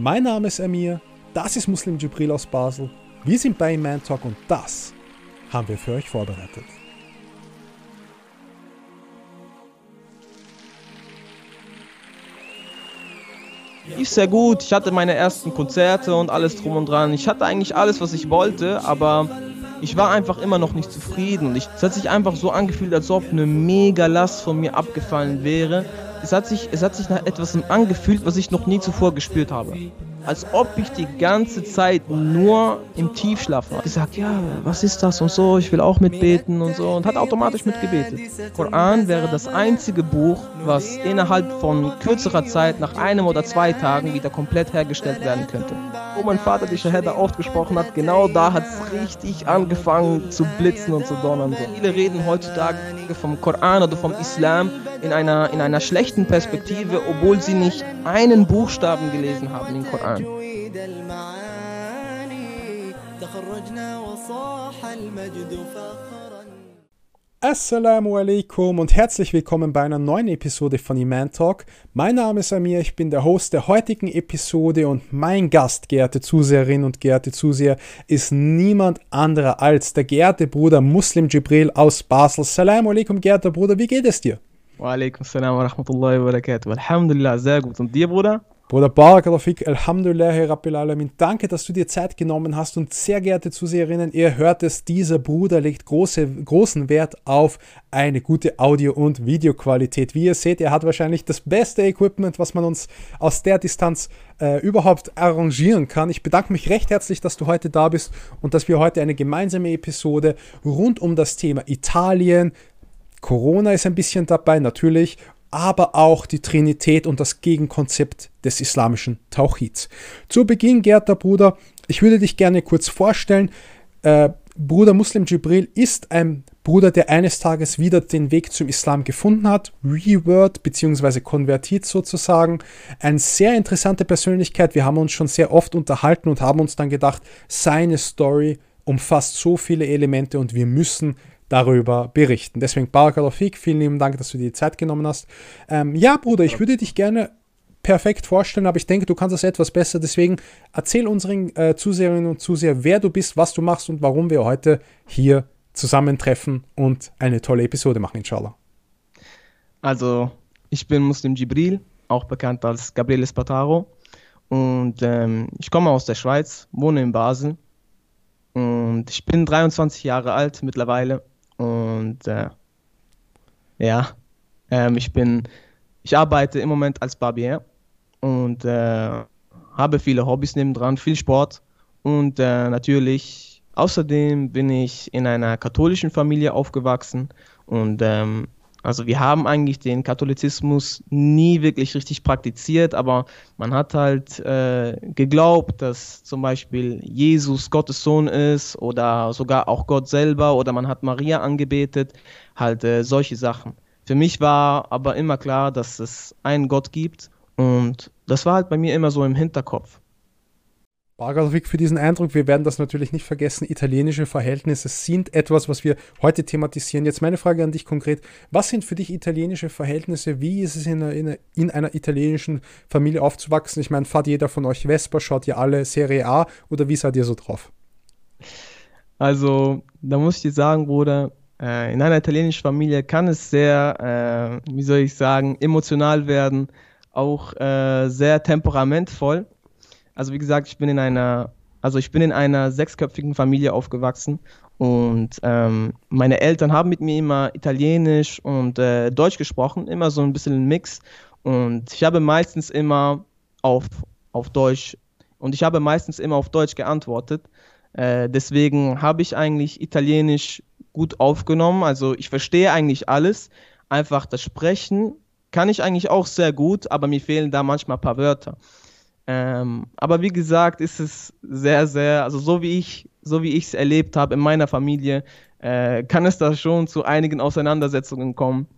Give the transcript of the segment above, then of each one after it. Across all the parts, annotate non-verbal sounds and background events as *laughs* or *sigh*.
Mein Name ist Amir, das ist Muslim Jibril aus Basel. Wir sind bei Man Talk und das haben wir für euch vorbereitet. Lief sehr gut, ich hatte meine ersten Konzerte und alles drum und dran. Ich hatte eigentlich alles, was ich wollte, aber ich war einfach immer noch nicht zufrieden. Es hat sich einfach so angefühlt, als ob eine mega Last von mir abgefallen wäre. Es hat sich, es hat sich nach etwas angefühlt, was ich noch nie zuvor gespürt habe als ob ich die ganze Zeit nur im Tiefschlaf war. Gesagt, ja, was ist das und so, ich will auch mitbeten und so und hat automatisch mitgebetet. Koran wäre das einzige Buch, was innerhalb von kürzerer Zeit, nach einem oder zwei Tagen wieder komplett hergestellt werden könnte. Wo mein Vater die Shahada aufgesprochen hat, genau da hat es richtig angefangen zu blitzen und zu donnern. So. Viele reden heutzutage vom Koran oder vom Islam in einer, in einer schlechten Perspektive, obwohl sie nicht einen Buchstaben gelesen haben im Koran. Assalamu alaikum und herzlich willkommen bei einer neuen Episode von Iman Talk. Mein Name ist Amir, ich bin der Host der heutigen Episode und mein Gast, geehrte Zuseherinnen und geehrte Zuseher, ist niemand anderer als der geehrte Bruder Muslim Jibril aus Basel. Assalamu alaikum, geehrter Bruder, wie geht es dir? Wa alaikum salam wa rahmatullahi wa barakatuh. Alhamdulillah, sehr gut. Und dir, Bruder? Bruder Barakalafik, Alhamdulillah, Rabbil Alamin. Danke, dass du dir Zeit genommen hast und sehr geehrte Zuseherinnen, ihr hört es, dieser Bruder legt große, großen Wert auf eine gute Audio- und Videoqualität. Wie ihr seht, er hat wahrscheinlich das beste Equipment, was man uns aus der Distanz äh, überhaupt arrangieren kann. Ich bedanke mich recht herzlich, dass du heute da bist und dass wir heute eine gemeinsame Episode rund um das Thema Italien, Corona ist ein bisschen dabei, natürlich, aber auch die Trinität und das Gegenkonzept des islamischen Tauchids. Zu Beginn, geehrter Bruder, ich würde dich gerne kurz vorstellen. Äh, Bruder Muslim Jibril ist ein Bruder, der eines Tages wieder den Weg zum Islam gefunden hat, reword bzw. konvertiert sozusagen. Eine sehr interessante Persönlichkeit. Wir haben uns schon sehr oft unterhalten und haben uns dann gedacht, seine Story umfasst so viele Elemente und wir müssen darüber berichten. Deswegen Barakalofik, vielen lieben Dank, dass du dir die Zeit genommen hast. Ähm, ja, Bruder, ich würde dich gerne perfekt vorstellen, aber ich denke, du kannst das etwas besser. Deswegen erzähl unseren äh, Zuseherinnen und Zusehern, wer du bist, was du machst und warum wir heute hier zusammentreffen und eine tolle Episode machen, inshallah. Also, ich bin Muslim Jibril, auch bekannt als Gabriel Espataro. Und ähm, ich komme aus der Schweiz, wohne in Basel. Und ich bin 23 Jahre alt mittlerweile. Und äh, ja, ähm, ich bin, ich arbeite im Moment als Barbier und äh, habe viele Hobbys nebendran, viel Sport und äh, natürlich außerdem bin ich in einer katholischen Familie aufgewachsen und ähm, also wir haben eigentlich den Katholizismus nie wirklich richtig praktiziert, aber man hat halt äh, geglaubt, dass zum Beispiel Jesus Gottes Sohn ist oder sogar auch Gott selber oder man hat Maria angebetet, halt äh, solche Sachen. Für mich war aber immer klar, dass es einen Gott gibt und das war halt bei mir immer so im Hinterkopf. Bargalvik für diesen Eindruck. Wir werden das natürlich nicht vergessen. Italienische Verhältnisse sind etwas, was wir heute thematisieren. Jetzt meine Frage an dich konkret. Was sind für dich italienische Verhältnisse? Wie ist es in einer, in einer, in einer italienischen Familie aufzuwachsen? Ich meine, fahrt jeder von euch Vespa? Schaut ihr alle Serie A? Oder wie seid ihr so drauf? Also, da muss ich dir sagen, Bruder, äh, in einer italienischen Familie kann es sehr, äh, wie soll ich sagen, emotional werden, auch äh, sehr temperamentvoll. Also wie gesagt, ich bin in einer, also ich bin in einer sechsköpfigen Familie aufgewachsen und ähm, meine Eltern haben mit mir immer Italienisch und äh, Deutsch gesprochen, immer so ein bisschen ein Mix. Und ich habe meistens immer auf, auf Deutsch und ich habe meistens immer auf Deutsch geantwortet. Äh, deswegen habe ich eigentlich Italienisch gut aufgenommen. Also ich verstehe eigentlich alles. Einfach das Sprechen kann ich eigentlich auch sehr gut, aber mir fehlen da manchmal ein paar Wörter. Ähm, aber wie gesagt, ist es sehr, sehr, also so wie ich, so wie ich es erlebt habe in meiner Familie, äh, kann es da schon zu einigen Auseinandersetzungen kommen.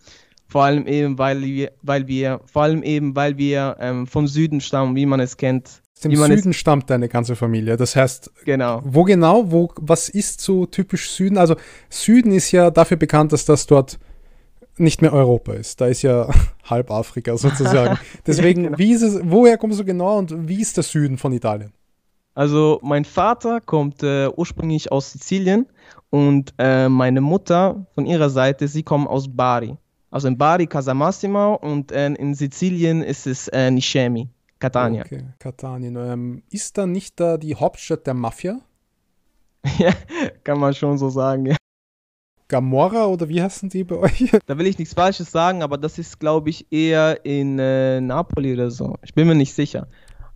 Vor allem eben, weil wir, weil wir, vor allem eben, weil wir ähm, vom Süden stammen, wie man es kennt. Im Süden stammt deine ganze Familie. Das heißt, genau. wo genau, wo, was ist so typisch Süden? Also Süden ist ja dafür bekannt, dass das dort nicht mehr Europa ist. Da ist ja *laughs* halb Afrika sozusagen. *laughs* Deswegen, genau. wie ist es, woher kommst du genau und wie ist der Süden von Italien? Also mein Vater kommt äh, ursprünglich aus Sizilien und äh, meine Mutter von ihrer Seite, sie kommt aus Bari. Also in Bari Casamassima und äh, in Sizilien ist es äh, Niscemi, Catania. Okay, Catania. Ähm, ist da nicht da die Hauptstadt der Mafia? *laughs* ja, kann man schon so sagen, ja. Gamorra oder wie heißen die bei euch? *laughs* Da will ich nichts Falsches sagen, aber das ist, glaube ich, eher in äh, Napoli oder so. Ich bin mir nicht sicher.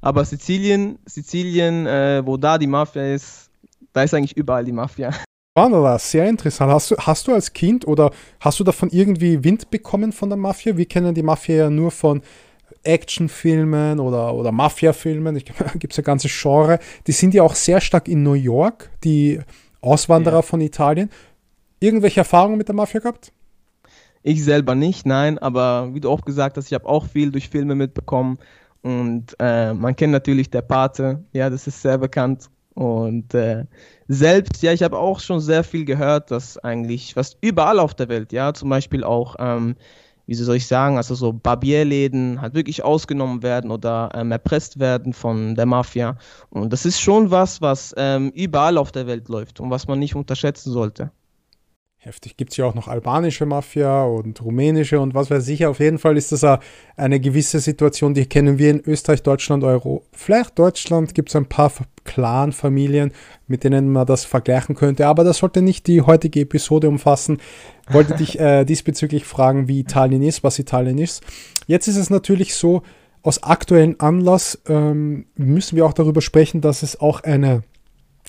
Aber Sizilien, Sizilien, äh, wo da die Mafia ist, da ist eigentlich überall die Mafia. *laughs* Wunderbar, sehr interessant. Hast du, hast du als Kind oder hast du davon irgendwie Wind bekommen von der Mafia? Wir kennen die Mafia ja nur von Actionfilmen oder, oder Mafia-Filmen. *laughs* Da gibt es ja ganze Genre. Die sind ja auch sehr stark in New York, die Auswanderer ja. von Italien. Irgendwelche Erfahrungen mit der Mafia gehabt? Ich selber nicht, nein, aber wie du auch gesagt hast, ich habe auch viel durch Filme mitbekommen und äh, man kennt natürlich der Pate, ja, das ist sehr bekannt und äh, selbst, ja, ich habe auch schon sehr viel gehört, dass eigentlich fast überall auf der Welt, ja, zum Beispiel auch, ähm, wie soll ich sagen, also so Barbierläden halt wirklich ausgenommen werden oder ähm, erpresst werden von der Mafia. Und das ist schon was, was ähm, überall auf der Welt läuft und was man nicht unterschätzen sollte heftig. Gibt es ja auch noch albanische Mafia und rumänische und was weiß ich. Auf jeden Fall ist das eine gewisse Situation, die kennen wir in Österreich, Deutschland, Euro. Vielleicht Deutschland gibt es ein paar Clan-Familien, mit denen man das vergleichen könnte, aber das sollte nicht die heutige Episode umfassen. Wollte *laughs* dich äh, diesbezüglich fragen, wie Italien ist, was Italien ist. Jetzt ist es natürlich so, aus aktuellem Anlass ähm, müssen wir auch darüber sprechen, dass es auch eine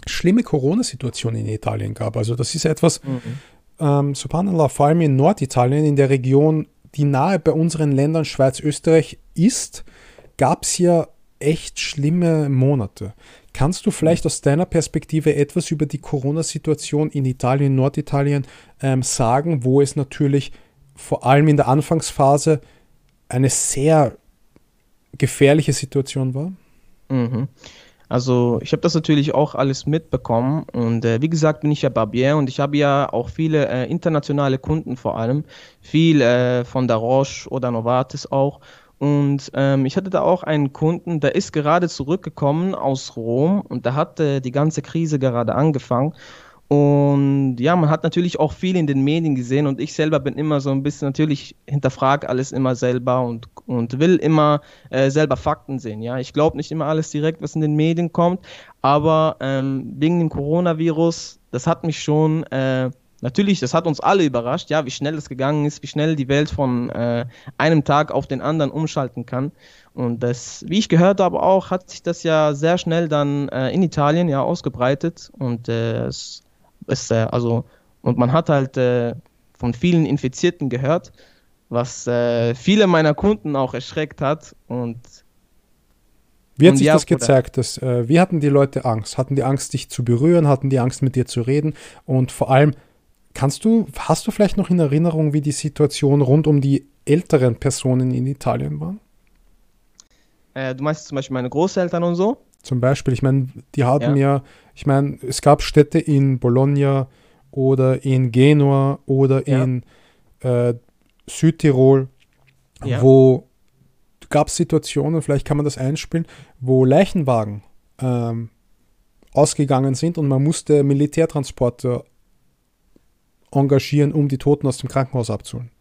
schlimme Corona-Situation in Italien gab. Also das ist etwas, mhm ähm, subhanallah, vor allem in Norditalien, in der Region, die nahe bei unseren Ländern Schweiz, Österreich ist, gab es ja echt schlimme Monate. Kannst du vielleicht aus deiner Perspektive etwas über die Corona-Situation in Italien, Norditalien ähm, sagen, wo es natürlich vor allem in der Anfangsphase eine sehr gefährliche Situation war? Mhm. Also ich habe das natürlich auch alles mitbekommen und äh, wie gesagt bin ich ja Barbier und ich habe ja auch viele äh, internationale Kunden vor allem, viel äh, von der Roche oder Novartis auch und ähm, ich hatte da auch einen Kunden, der ist gerade zurückgekommen aus Rom und da hat die ganze Krise gerade angefangen und ja, man hat natürlich auch viel in den Medien gesehen und ich selber bin immer so ein bisschen, natürlich hinterfrage alles immer selber und, und will immer äh, selber Fakten sehen. Ja, ich glaube nicht immer alles direkt, was in den Medien kommt, aber ähm, wegen dem Coronavirus, das hat mich schon, äh, natürlich, das hat uns alle überrascht, ja, wie schnell es gegangen ist, wie schnell die Welt von äh, einem Tag auf den anderen umschalten kann. Und das, wie ich gehört habe, auch hat sich das ja sehr schnell dann äh, in Italien ja ausgebreitet und äh, es ist, äh, also, und man hat halt äh, von vielen Infizierten gehört, was äh, viele meiner Kunden auch erschreckt hat. Und wie hat sich ja, das gezeigt? Dass, äh, wie hatten die Leute Angst? Hatten die Angst, dich zu berühren? Hatten die Angst, mit dir zu reden? Und vor allem, kannst du, hast du vielleicht noch in Erinnerung, wie die Situation rund um die älteren Personen in Italien war? Äh, du meinst zum Beispiel meine Großeltern und so? Zum Beispiel, ich meine, die haben ja, ja ich meine, es gab Städte in Bologna oder in Genua oder ja. in äh, Südtirol, ja. wo gab es Situationen, vielleicht kann man das einspielen, wo Leichenwagen ähm, ausgegangen sind und man musste Militärtransporte engagieren, um die Toten aus dem Krankenhaus abzuholen.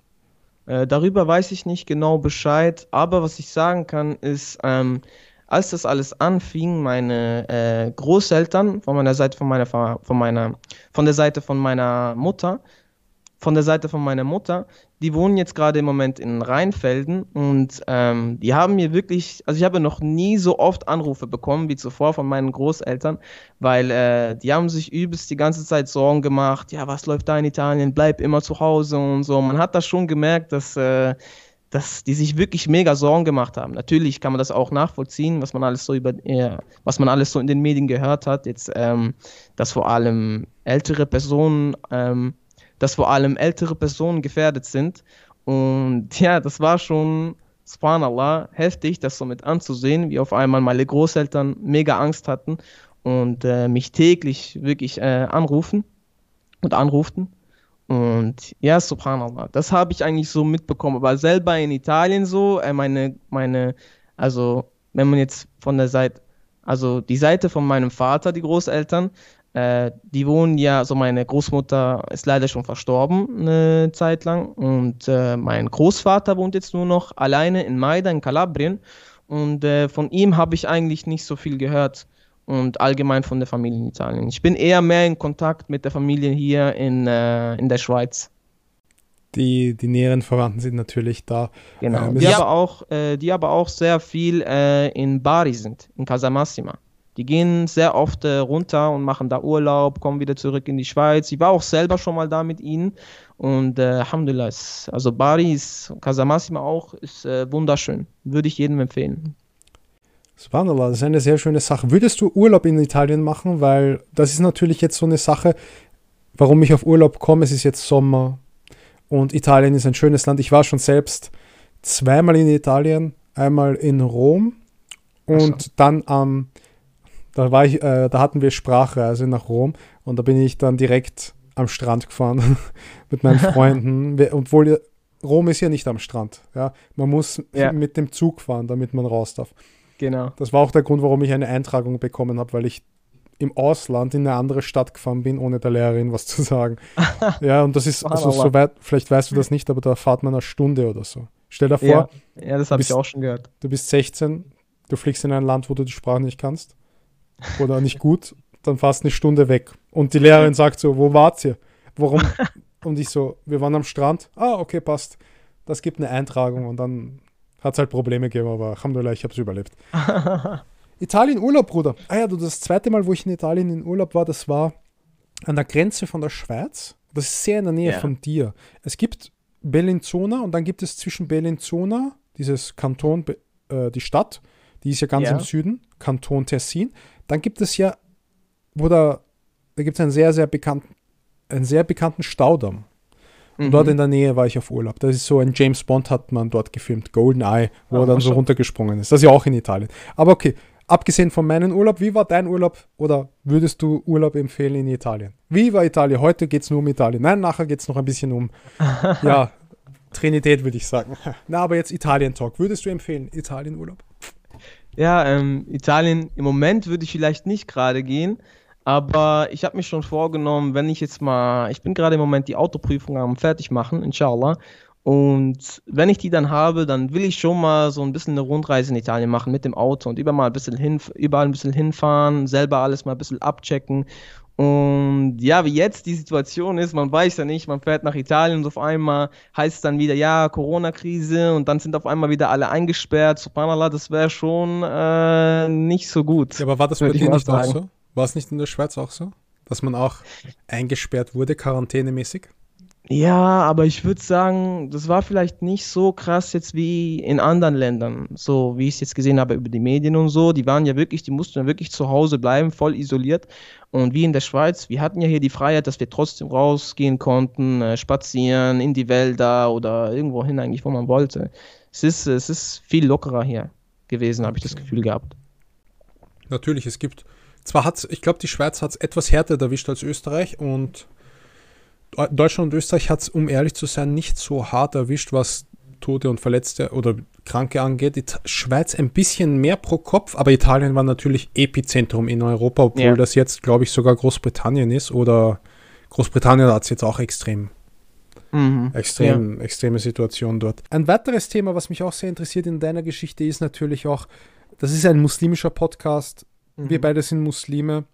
Äh, darüber weiß ich nicht genau Bescheid, aber was ich sagen kann, ist, ähm, als das alles anfing, meine äh, Großeltern von meiner Seite von meiner von meiner von der Seite von meiner Mutter, von der Seite von meiner Mutter, die wohnen jetzt gerade im Moment in Rheinfelden und ähm, die haben mir wirklich, also ich habe noch nie so oft Anrufe bekommen wie zuvor von meinen Großeltern, weil äh, die haben sich übelst die ganze Zeit Sorgen gemacht, ja, was läuft da in Italien, bleib immer zu Hause und so. Man hat das schon gemerkt, dass äh, dass die sich wirklich mega Sorgen gemacht haben. Natürlich kann man das auch nachvollziehen, was man alles so über, äh, was man alles so in den Medien gehört hat. Jetzt, ähm, dass vor allem ältere Personen, ähm, dass vor allem ältere Personen gefährdet sind. Und *laughs* ja, das war schon, subhanallah, heftig, das so mit anzusehen, wie auf einmal meine Großeltern mega Angst hatten und äh, mich täglich wirklich äh, anrufen und anruften. Und ja, subhanallah, das habe ich eigentlich so mitbekommen. Aber selber in Italien so, äh, meine, meine, also wenn man jetzt von der Seite, also die Seite von meinem Vater, die Großeltern, äh, die wohnen ja, also meine Großmutter ist leider schon verstorben eine Zeit lang und äh, mein Großvater wohnt jetzt nur noch alleine in Maida in Kalabrien und äh, von ihm habe ich eigentlich nicht so viel gehört und allgemein von der Familie in Italien. Ich bin eher mehr in Kontakt mit der Familie hier in, äh, in der Schweiz. Die, die näheren Verwandten sind natürlich da. Genau, ähm, die, aber auch, äh, die aber auch sehr viel äh, in Bari sind, in Casamassima. Die gehen sehr oft äh, runter und machen da Urlaub, kommen wieder zurück in die Schweiz. Ich war auch selber schon mal da mit ihnen und äh, Alhamdulillah, also Bari ist, Casamassima auch, ist äh, wunderschön. Würde ich jedem empfehlen. Subhanallah, das ist eine sehr schöne Sache. Würdest du Urlaub in Italien machen? Weil das ist natürlich jetzt so eine Sache, warum ich auf Urlaub komme. Es ist jetzt Sommer und Italien ist ein schönes Land. Ich war schon selbst zweimal in Italien, einmal in Rom und so. dann am, da war ich, äh, da hatten wir Sprachreise nach Rom und da bin ich dann direkt am Strand gefahren *laughs* mit meinen *laughs* Freunden. Obwohl Rom ist ja nicht am Strand. Ja, man muss ja. mit dem Zug fahren, damit man raus darf. Genau. Das war auch der Grund, warum ich eine Eintragung bekommen habe, weil ich im Ausland in eine andere Stadt gefahren bin, ohne der Lehrerin was zu sagen. *laughs* ja, und das ist also so weit, vielleicht weißt du das nicht, aber da fahrt man eine Stunde oder so. Stell dir vor. Ja, ja das habe ich auch schon gehört. Du bist 16, du fliegst in ein Land, wo du die Sprache nicht kannst oder nicht gut, dann fährst eine Stunde weg. Und die Lehrerin sagt so, wo wart ihr? Warum? Und ich so, wir waren am Strand. Ah, okay, passt. Das gibt eine Eintragung und dann hat es halt Probleme gegeben, aber Alhamdulillah, ich habe es überlebt. *laughs* Italien Urlaub, Bruder. Ah ja, du, das zweite Mal, wo ich in Italien in Urlaub war, das war an der Grenze von der Schweiz. Das ist sehr in der Nähe yeah. von dir. Es gibt Bellinzona und dann gibt es zwischen Bellinzona, dieses Kanton, äh, die Stadt, die ist ja ganz yeah. im Süden, Kanton Tessin. Dann gibt es ja, wo da, da gibt es einen sehr, sehr bekannten, einen sehr bekannten Staudamm. Und mhm. dort in der Nähe war ich auf Urlaub. Das ist so ein James Bond hat man dort gefilmt, Golden Eye, wo oh, er dann so runtergesprungen ist. Das ist ja auch in Italien. Aber okay, abgesehen von meinem Urlaub, wie war dein Urlaub oder würdest du Urlaub empfehlen in Italien? Wie war Italien? Heute geht es nur um Italien. Nein, nachher geht es noch ein bisschen um, *laughs* ja, Trinität würde ich sagen. *laughs* Na, aber jetzt Italien-Talk. Würdest du empfehlen, Italien-Urlaub? Ja, ähm, Italien im Moment würde ich vielleicht nicht gerade gehen, aber ich habe mich schon vorgenommen, wenn ich jetzt mal, ich bin gerade im Moment die Autoprüfung am fertig machen, inshallah. Und wenn ich die dann habe, dann will ich schon mal so ein bisschen eine Rundreise in Italien machen mit dem Auto und überall ein bisschen hin, überall ein bisschen hinfahren, selber alles mal ein bisschen abchecken. Und ja, wie jetzt die Situation ist, man weiß ja nicht, man fährt nach Italien und auf einmal heißt es dann wieder, ja, Corona-Krise und dann sind auf einmal wieder alle eingesperrt. Subhanallah, das wäre schon äh, nicht so gut. Ja, aber war das bei dir nicht auch so? War es nicht in der Schweiz auch so? Dass man auch eingesperrt wurde, quarantänemäßig? Ja, aber ich würde sagen, das war vielleicht nicht so krass jetzt wie in anderen Ländern. So wie ich es jetzt gesehen habe über die Medien und so. Die waren ja wirklich, die mussten ja wirklich zu Hause bleiben, voll isoliert. Und wie in der Schweiz, wir hatten ja hier die Freiheit, dass wir trotzdem rausgehen konnten, äh, spazieren in die Wälder oder irgendwo hin eigentlich, wo man wollte. Es ist, es ist viel lockerer hier gewesen, habe ich das Gefühl gehabt. Natürlich, es gibt zwar hat ich glaube, die Schweiz hat es etwas härter erwischt als Österreich und Deutschland und Österreich hat es, um ehrlich zu sein, nicht so hart erwischt, was Tote und Verletzte oder Kranke angeht. Die Schweiz ein bisschen mehr pro Kopf, aber Italien war natürlich Epizentrum in Europa, obwohl ja. das jetzt, glaube ich, sogar Großbritannien ist oder Großbritannien hat es jetzt auch extrem. Mhm. Extrem, ja. Extreme Situation dort. Ein weiteres Thema, was mich auch sehr interessiert in deiner Geschichte, ist natürlich auch, das ist ein muslimischer Podcast, Mhm. Wir beide sind Muslime.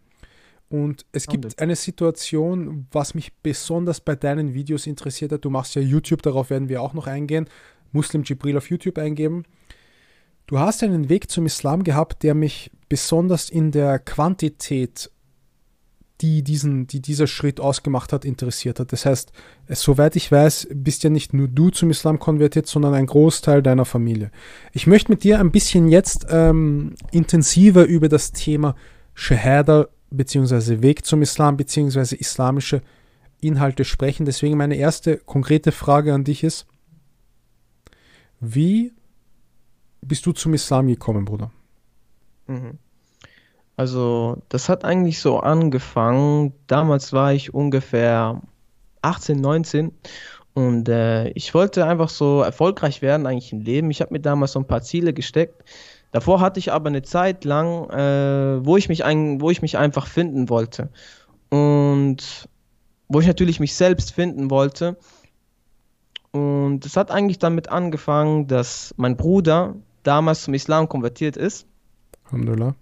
Und es gibt eine Situation, was mich besonders bei deinen Videos interessiert hat. Du machst ja YouTube, darauf werden wir auch noch eingehen. Muslim Jibril auf YouTube eingeben. Du hast einen Weg zum Islam gehabt, der mich besonders in der Quantität die, diesen, die dieser Schritt ausgemacht hat, interessiert hat. Das heißt, soweit ich weiß, bist ja nicht nur du zum Islam konvertiert, sondern ein Großteil deiner Familie. Ich möchte mit dir ein bisschen jetzt ähm, intensiver über das Thema Shahada bzw. Weg zum Islam bzw. islamische Inhalte sprechen. Deswegen meine erste konkrete Frage an dich ist, wie bist du zum Islam gekommen, Bruder? Mhm. Also, das hat eigentlich so angefangen. Damals war ich ungefähr 18, 19 und äh, ich wollte einfach so erfolgreich werden eigentlich im Leben. Ich habe mir damals so ein paar Ziele gesteckt. Davor hatte ich aber eine Zeit lang, äh, wo, ich mich ein, wo ich mich einfach finden wollte. Und wo ich natürlich mich selbst finden wollte. Und es hat eigentlich damit angefangen, dass mein Bruder damals zum Islam konvertiert ist. Alhamdulillah.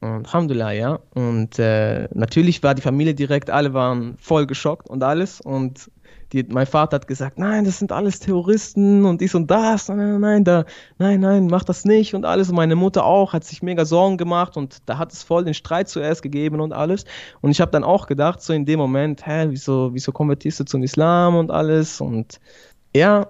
Und Alhamdulillah, ja. Und äh, natürlich war die Familie direkt, alle waren voll geschockt und alles. Und die, mein Vater hat gesagt, nein, das sind alles Terroristen und dies und das, nein, nein, nein, da, nein, nein, mach das nicht und alles. Und meine Mutter auch, hat sich mega Sorgen gemacht und da hat es voll den Streit zuerst gegeben und alles. Und ich habe dann auch gedacht, so in dem Moment, hä, wieso, wieso konvertierst du zum Islam und alles? Und ja,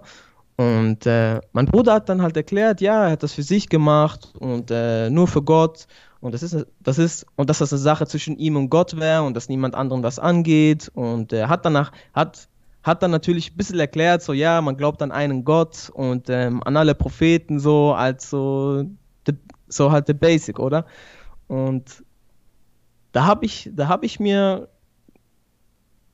und äh, mein Bruder hat dann halt erklärt, ja, er hat das für sich gemacht und äh, nur für Gott. Und das ist, das ist, und dass das eine Sache zwischen ihm und Gott wäre und dass niemand anderem was angeht. Und er hat danach, hat hat dann natürlich ein bisschen erklärt, so ja, man glaubt an einen Gott und ähm, an alle Propheten so als so, the, so halt the basic, oder? Und da habe ich, da habe ich mir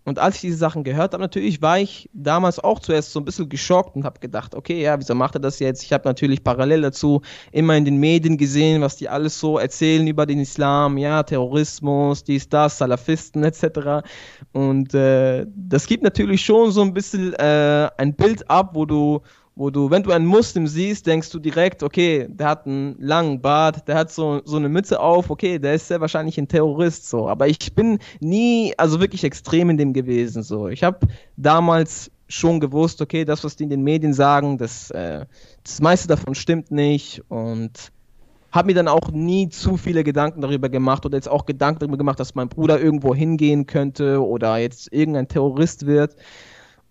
und als ich diese Sachen gehört habe, natürlich war ich damals auch zuerst so ein bisschen geschockt und habe gedacht, okay, ja, wieso macht er das jetzt? Ich habe natürlich parallel dazu immer in den Medien gesehen, was die alles so erzählen über den Islam, ja, Terrorismus, dies, das, Salafisten etc. Und äh, das gibt natürlich schon so ein bisschen äh, ein Bild ab, wo du wo du, wenn du einen Muslim siehst, denkst du direkt, okay, der hat einen langen Bart, der hat so, so eine Mütze auf, okay, der ist sehr wahrscheinlich ein Terrorist, so. Aber ich bin nie, also wirklich extrem in dem gewesen, so. Ich habe damals schon gewusst, okay, das, was die in den Medien sagen, das, äh, das meiste davon stimmt nicht und habe mir dann auch nie zu viele Gedanken darüber gemacht oder jetzt auch Gedanken darüber gemacht, dass mein Bruder irgendwo hingehen könnte oder jetzt irgendein Terrorist wird.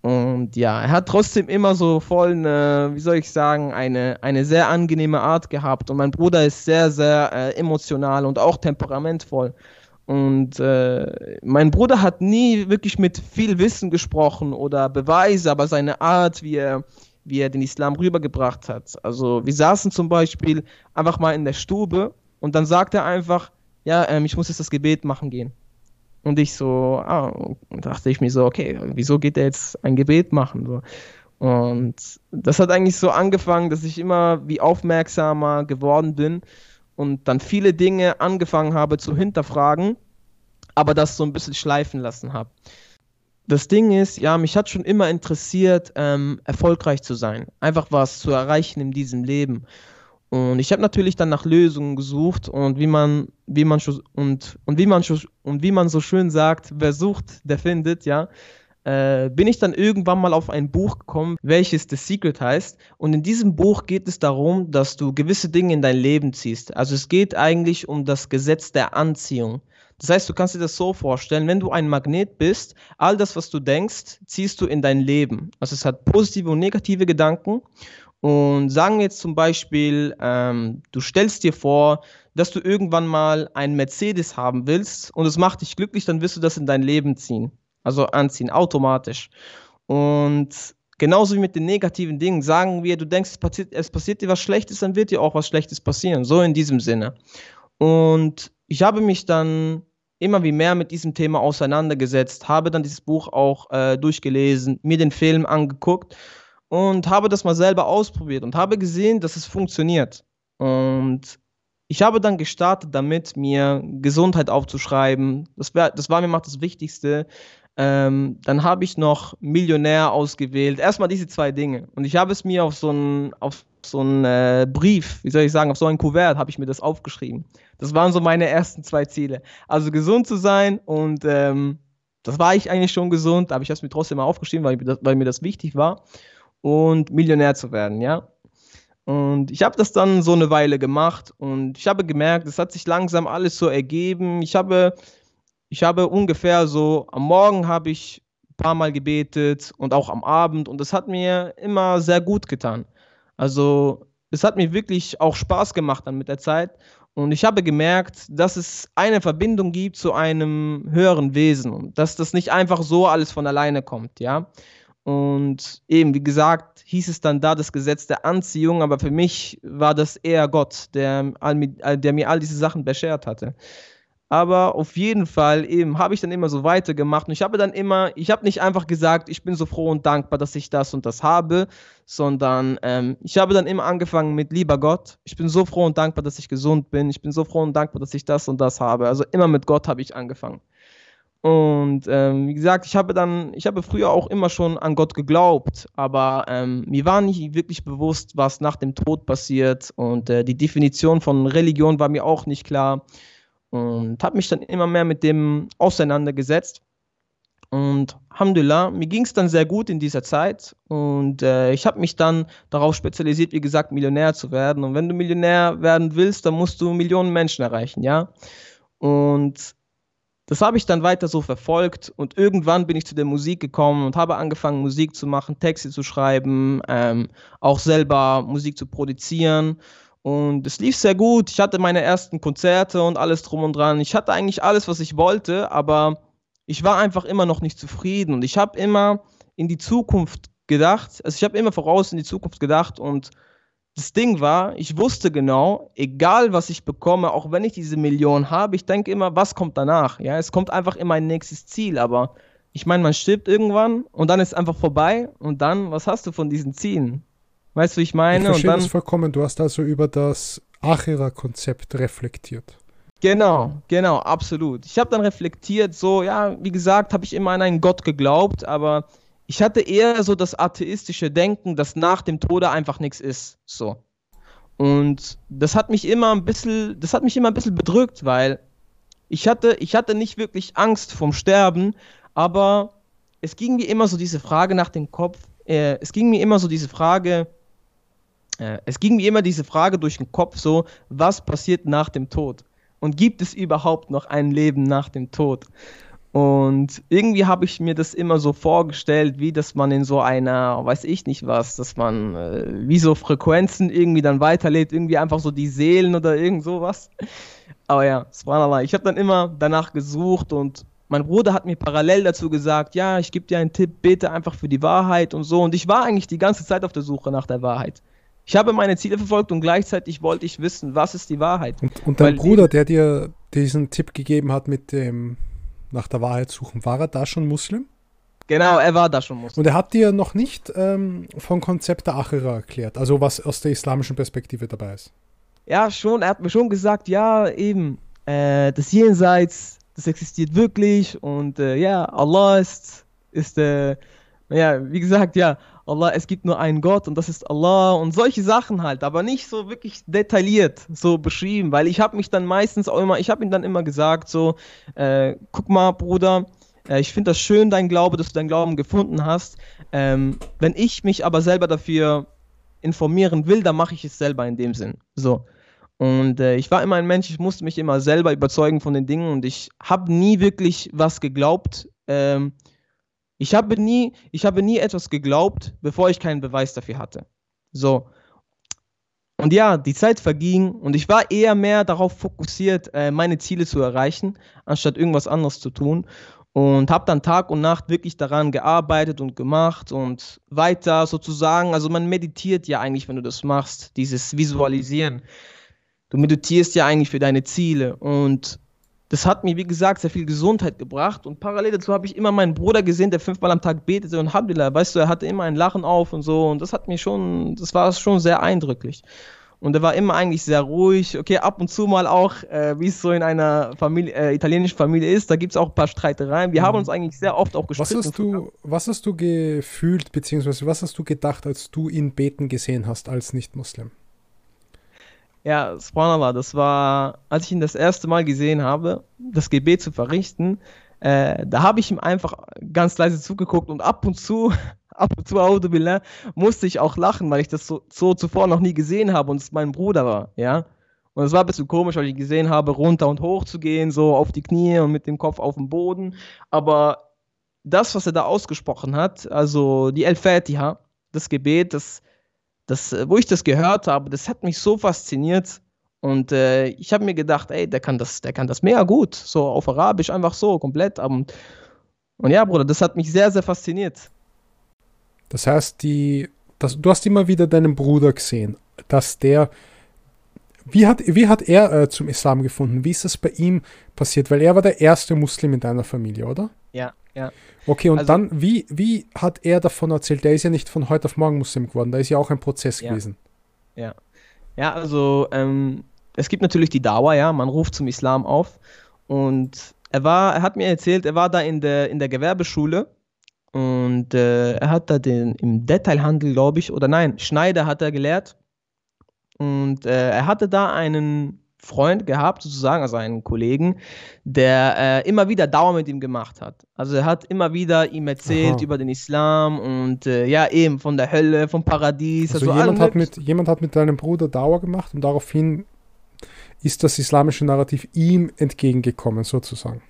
Und ja, er hat trotzdem immer so voll eine, wie soll ich sagen, eine, eine sehr angenehme Art gehabt. Und mein Bruder ist sehr, sehr äh, emotional und auch temperamentvoll. Und äh, mein Bruder hat nie wirklich mit viel Wissen gesprochen oder Beweise, aber seine Art, wie er, wie er den Islam rübergebracht hat. Also wir saßen zum Beispiel einfach mal in der Stube und dann sagt er einfach, ja, ähm, ich muss jetzt das Gebet machen gehen. Und ich so, ah, dachte ich mir so, okay, wieso geht er jetzt ein Gebet machen? So. Und das hat eigentlich so angefangen, dass ich immer wie aufmerksamer geworden bin und dann viele Dinge angefangen habe zu hinterfragen, aber das so ein bisschen schleifen lassen habe. Das Ding ist, ja, mich hat schon immer interessiert, ähm, erfolgreich zu sein, einfach was zu erreichen in diesem Leben. Und ich habe natürlich dann nach Lösungen gesucht und wie man, wie man und, und wie man und wie man so schön sagt, wer sucht, der findet, ja. Äh, bin ich dann irgendwann mal auf ein Buch gekommen, welches The Secret heißt. Und in diesem Buch geht es darum, dass du gewisse Dinge in dein Leben ziehst. Also es geht eigentlich um das Gesetz der Anziehung. Das heißt, du kannst dir das so vorstellen, wenn du ein Magnet bist, all das, was du denkst, ziehst du in dein Leben. Also es hat positive und negative Gedanken. Und sagen wir jetzt zum Beispiel, ähm, du stellst dir vor, dass du irgendwann mal einen Mercedes haben willst und es macht dich glücklich, dann wirst du das in dein Leben ziehen. Also anziehen, automatisch. Und genauso wie mit den negativen Dingen, sagen wir, du denkst, es passiert, es passiert dir was Schlechtes, dann wird dir auch was Schlechtes passieren. So in diesem Sinne. Und ich habe mich dann immer wie mehr mit diesem Thema auseinandergesetzt, habe dann dieses Buch auch äh, durchgelesen, mir den Film angeguckt und habe das mal selber ausprobiert und habe gesehen, dass es funktioniert. Und ich habe dann gestartet damit, mir Gesundheit aufzuschreiben. Das, wär, das war mir mal das Wichtigste. Ähm, dann habe ich noch Millionär ausgewählt. Erstmal diese zwei Dinge. Und ich habe es mir auf so einen auf so äh, Brief, wie soll ich sagen, auf so ein Kuvert habe ich mir das aufgeschrieben. Das waren so meine ersten zwei Ziele. Also gesund zu sein und ähm, das war ich eigentlich schon gesund, aber ich habe es mir trotzdem mal aufgeschrieben, weil, weil mir das wichtig war und Millionär zu werden, ja. Und ich habe das dann so eine Weile gemacht und ich habe gemerkt, es hat sich langsam alles so ergeben. Ich habe, ich habe ungefähr so, am Morgen habe ich ein paar Mal gebetet und auch am Abend und das hat mir immer sehr gut getan. Also es hat mir wirklich auch Spaß gemacht dann mit der Zeit und ich habe gemerkt, dass es eine Verbindung gibt zu einem höheren Wesen und dass das nicht einfach so alles von alleine kommt, ja. Und eben, wie gesagt, hieß es dann da das Gesetz der Anziehung, aber für mich war das eher Gott, der, der mir all diese Sachen beschert hatte. aber auf jeden Fall eben habe ich dann immer so weitergemacht und ich habe dann immer, ich habe nicht einfach gesagt, ich bin so froh und dankbar, dass ich das und das habe, sondern ähm, ich habe dann immer angefangen mit lieber Gott, ich bin so froh und dankbar, dass ich gesund bin, ich bin so froh und dankbar, dass ich das und das habe. Also immer mit Gott habe ich angefangen. Und ähm, wie gesagt, ich habe dann, ich habe früher auch immer schon an Gott geglaubt, aber ähm, mir war nicht wirklich bewusst, was nach dem Tod passiert und äh, die Definition von Religion war mir auch nicht klar und habe mich dann immer mehr mit dem auseinandergesetzt. Und Alhamdulillah, mir ging es dann sehr gut in dieser Zeit und äh, ich habe mich dann darauf spezialisiert, wie gesagt, Millionär zu werden. Und wenn du Millionär werden willst, dann musst du Millionen Menschen erreichen, ja. Und das habe ich dann weiter so verfolgt und irgendwann bin ich zu der Musik gekommen und habe angefangen, Musik zu machen, Texte zu schreiben, ähm, auch selber Musik zu produzieren. Und es lief sehr gut. Ich hatte meine ersten Konzerte und alles drum und dran. Ich hatte eigentlich alles, was ich wollte, aber ich war einfach immer noch nicht zufrieden. Und ich habe immer in die Zukunft gedacht. Also ich habe immer voraus in die Zukunft gedacht. Und das Ding war, ich wusste genau, egal was ich bekomme, auch wenn ich diese Million habe, ich denke immer, was kommt danach? Ja, es kommt einfach immer ein nächstes Ziel. Aber ich meine, man stirbt irgendwann und dann ist es einfach vorbei. Und dann, was hast du von diesen Zielen? Weißt du, ich meine? Ich verstehe und dann, das vollkommen. Du hast also über das Achera-Konzept reflektiert. Genau, genau, absolut. Ich habe dann reflektiert, so, ja, wie gesagt, habe ich immer an einen Gott geglaubt, aber ich hatte eher so das atheistische Denken, dass nach dem Tode einfach nichts ist. So. Und das hat mich immer ein bisschen, das hat mich immer ein bisschen bedrückt, weil ich hatte, ich hatte nicht wirklich Angst vom Sterben, aber es ging mir immer so diese Frage nach dem Kopf, äh, es ging mir immer so diese Frage, äh, es ging mir immer diese Frage durch den Kopf so, was passiert nach dem Tod? Und gibt es überhaupt noch ein Leben nach dem Tod? Und irgendwie habe ich mir das immer so vorgestellt, wie dass man in so einer, weiß ich nicht was, dass man äh, wie so Frequenzen irgendwie dann weiterlebt, irgendwie einfach so die Seelen oder irgend sowas. Aber ja, subhanallah, ich habe dann immer danach gesucht und mein Bruder hat mir parallel dazu gesagt, ja, ich gebe dir einen Tipp, bete einfach für die Wahrheit und so. Und ich war eigentlich die ganze Zeit auf der Suche nach der Wahrheit. Ich habe meine Ziele verfolgt und gleichzeitig wollte ich wissen, was ist die Wahrheit. Und, und dein Weil Bruder, der dir diesen Tipp gegeben hat mit dem nach der Wahrheit suchen, war er da schon Muslim? Genau, er war da schon Muslim. Und er hat dir noch nicht ähm, vom Konzept der Achira erklärt, also was aus der islamischen Perspektive dabei ist. Ja, schon, er hat mir schon gesagt, ja, eben, äh, das Jenseits, das existiert wirklich und äh, ja, Allah ist, ist äh, ja, wie gesagt, ja, Allah, es gibt nur einen Gott und das ist Allah und solche Sachen halt, aber nicht so wirklich detailliert so beschrieben, weil ich habe mich dann meistens auch immer, ich habe ihm dann immer gesagt so, äh, guck mal, Bruder, äh, ich finde das schön, dein Glaube, dass du deinen Glauben gefunden hast. Ähm, wenn ich mich aber selber dafür informieren will, dann mache ich es selber in dem Sinn. So. Und äh, ich war immer ein Mensch, ich musste mich immer selber überzeugen von den Dingen und ich habe nie wirklich was geglaubt. Ähm, ich habe nie, ich habe nie etwas geglaubt, bevor ich keinen Beweis dafür hatte. So. Und ja, die Zeit verging und ich war eher mehr darauf fokussiert, äh, meine Ziele zu erreichen, anstatt irgendwas anderes zu tun. Und habe dann Tag und Nacht wirklich daran gearbeitet und gemacht und weiter sozusagen. Also man meditiert ja eigentlich, wenn du das machst, dieses Visualisieren. Du meditierst ja eigentlich für deine Ziele. Und das hat mir, wie gesagt, sehr viel Gesundheit gebracht. Und parallel dazu habe ich immer meinen Bruder gesehen, der fünfmal am Tag betete und Alhamdulillah, weißt du, er hatte immer ein Lachen auf und so. Und das hat mir schon, das war schon sehr eindrücklich. Und er war immer eigentlich sehr ruhig. Okay, ab und zu mal auch, äh, wie es so in einer Familie, äh, italienischen Familie ist, da gibt es auch ein paar Streitereien. Wir mhm. haben uns eigentlich sehr oft auch gestritten. Was hast du, was hast du gefühlt, beziehungsweise was hast du gedacht, als du ihn beten gesehen hast als Nicht-Muslim? Ja, subhanallah, das war, als ich ihn das erste Mal gesehen habe, das Gebet zu verrichten, äh, da habe ich ihm einfach ganz leise zugeguckt und ab und zu, *laughs* ab und zu, Billah, musste ich auch lachen, weil ich das so, so zuvor noch nie gesehen habe und es mein Bruder war, ja. Und es war ein bisschen komisch, weil ich gesehen habe, runter und hoch zu gehen, so auf die Knie und mit dem Kopf auf dem Boden. Aber das, was er da ausgesprochen hat, also die El-Fatiha, das Gebet, das das, äh, wo ich das gehört habe, das hat mich so fasziniert. Und äh, ich habe mir gedacht, ey, der kann das, der kann das mega gut. So auf Arabisch, einfach so, komplett. Und, und ja, Bruder, das hat mich sehr, sehr fasziniert. Das heißt, die, das, du hast immer wieder deinen Bruder gesehen, dass der Wie hat, wie hat er äh, zum Islam gefunden? Wie ist das bei ihm passiert? Weil er war der erste Muslim in deiner Familie, oder? Ja, ja. Okay, und also, dann, wie, wie hat er davon erzählt? Der ist ja nicht von heute auf morgen Muslim geworden, da ist ja auch ein Prozess ja. gewesen. Ja. Ja, also ähm, es gibt natürlich die Dauer, ja, man ruft zum Islam auf. Und er war, er hat mir erzählt, er war da in der, in der Gewerbeschule und äh, er hat da den im Detailhandel, glaube ich, oder nein, Schneider hat er gelehrt. Und äh, er hatte da einen Freund gehabt, sozusagen, also einen Kollegen, der äh, immer wieder Dauer mit ihm gemacht hat. Also er hat immer wieder ihm erzählt Aha. über den Islam und äh, ja, eben von der Hölle, vom Paradies. Also, also jemand, hat mit, jemand hat mit deinem Bruder Dauer gemacht und daraufhin ist das islamische Narrativ ihm entgegengekommen, sozusagen.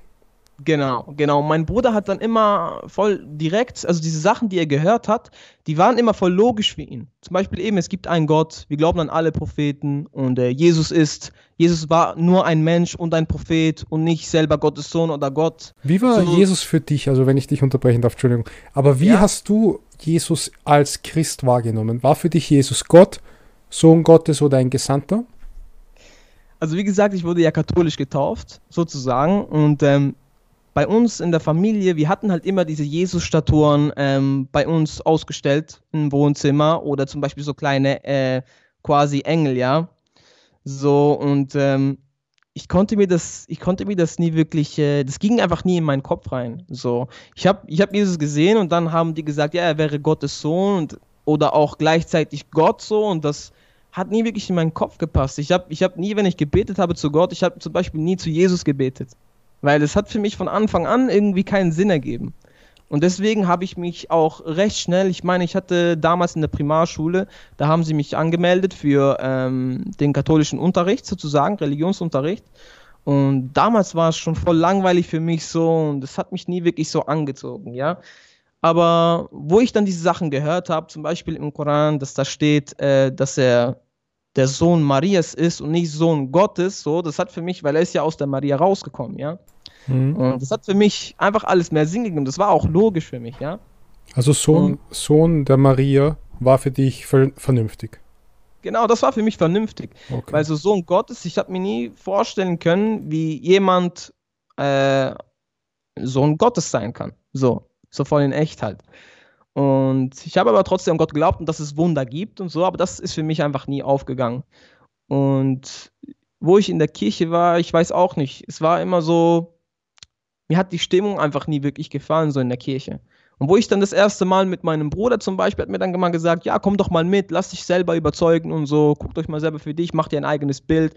Genau, genau. Mein Bruder hat dann immer voll direkt, also diese Sachen, die er gehört hat, die waren immer voll logisch für ihn. Zum Beispiel eben, es gibt einen Gott, wir glauben an alle Propheten und äh, Jesus ist, Jesus war nur ein Mensch und ein Prophet und nicht selber Gottes Sohn oder Gott. Wie war so, Jesus für dich, also wenn ich dich unterbrechen darf, Entschuldigung, aber wie ja. hast du Jesus als Christ wahrgenommen? War für dich Jesus Gott, Sohn Gottes oder ein Gesandter? Also wie gesagt, ich wurde ja katholisch getauft, sozusagen, und ähm, bei uns in der Familie, wir hatten halt immer diese Jesus-Statuen ähm, bei uns ausgestellt im Wohnzimmer oder zum Beispiel so kleine äh, quasi Engel, ja. So und ähm, ich konnte mir das, ich konnte mir das nie wirklich, äh, das ging einfach nie in meinen Kopf rein. So, ich habe, ich habe Jesus gesehen und dann haben die gesagt, ja, er wäre Gottes Sohn und, oder auch gleichzeitig Gott so und das hat nie wirklich in meinen Kopf gepasst. Ich habe, ich habe nie, wenn ich gebetet habe zu Gott, ich habe zum Beispiel nie zu Jesus gebetet. Weil es hat für mich von Anfang an irgendwie keinen Sinn ergeben. Und deswegen habe ich mich auch recht schnell, ich meine, ich hatte damals in der Primarschule, da haben sie mich angemeldet für ähm, den katholischen Unterricht sozusagen, Religionsunterricht. Und damals war es schon voll langweilig für mich so und es hat mich nie wirklich so angezogen, ja. Aber wo ich dann diese Sachen gehört habe, zum Beispiel im Koran, dass da steht, äh, dass er der Sohn Marias ist und nicht Sohn Gottes, so, das hat für mich, weil er ist ja aus der Maria rausgekommen, ja. Mhm. Und das hat für mich einfach alles mehr Sinn gegeben. Das war auch logisch für mich, ja. Also Sohn, Sohn der Maria war für dich vernünftig. Genau, das war für mich vernünftig. Okay. Weil so Sohn Gottes, ich habe mir nie vorstellen können, wie jemand äh, Sohn Gottes sein kann. So, so voll in echt halt. Und ich habe aber trotzdem an Gott geglaubt und dass es Wunder gibt und so, aber das ist für mich einfach nie aufgegangen. Und wo ich in der Kirche war, ich weiß auch nicht. Es war immer so, mir hat die Stimmung einfach nie wirklich gefallen, so in der Kirche. Und wo ich dann das erste Mal mit meinem Bruder zum Beispiel, hat mir dann mal gesagt, ja, komm doch mal mit, lass dich selber überzeugen und so, guckt euch mal selber für dich, mach dir ein eigenes Bild.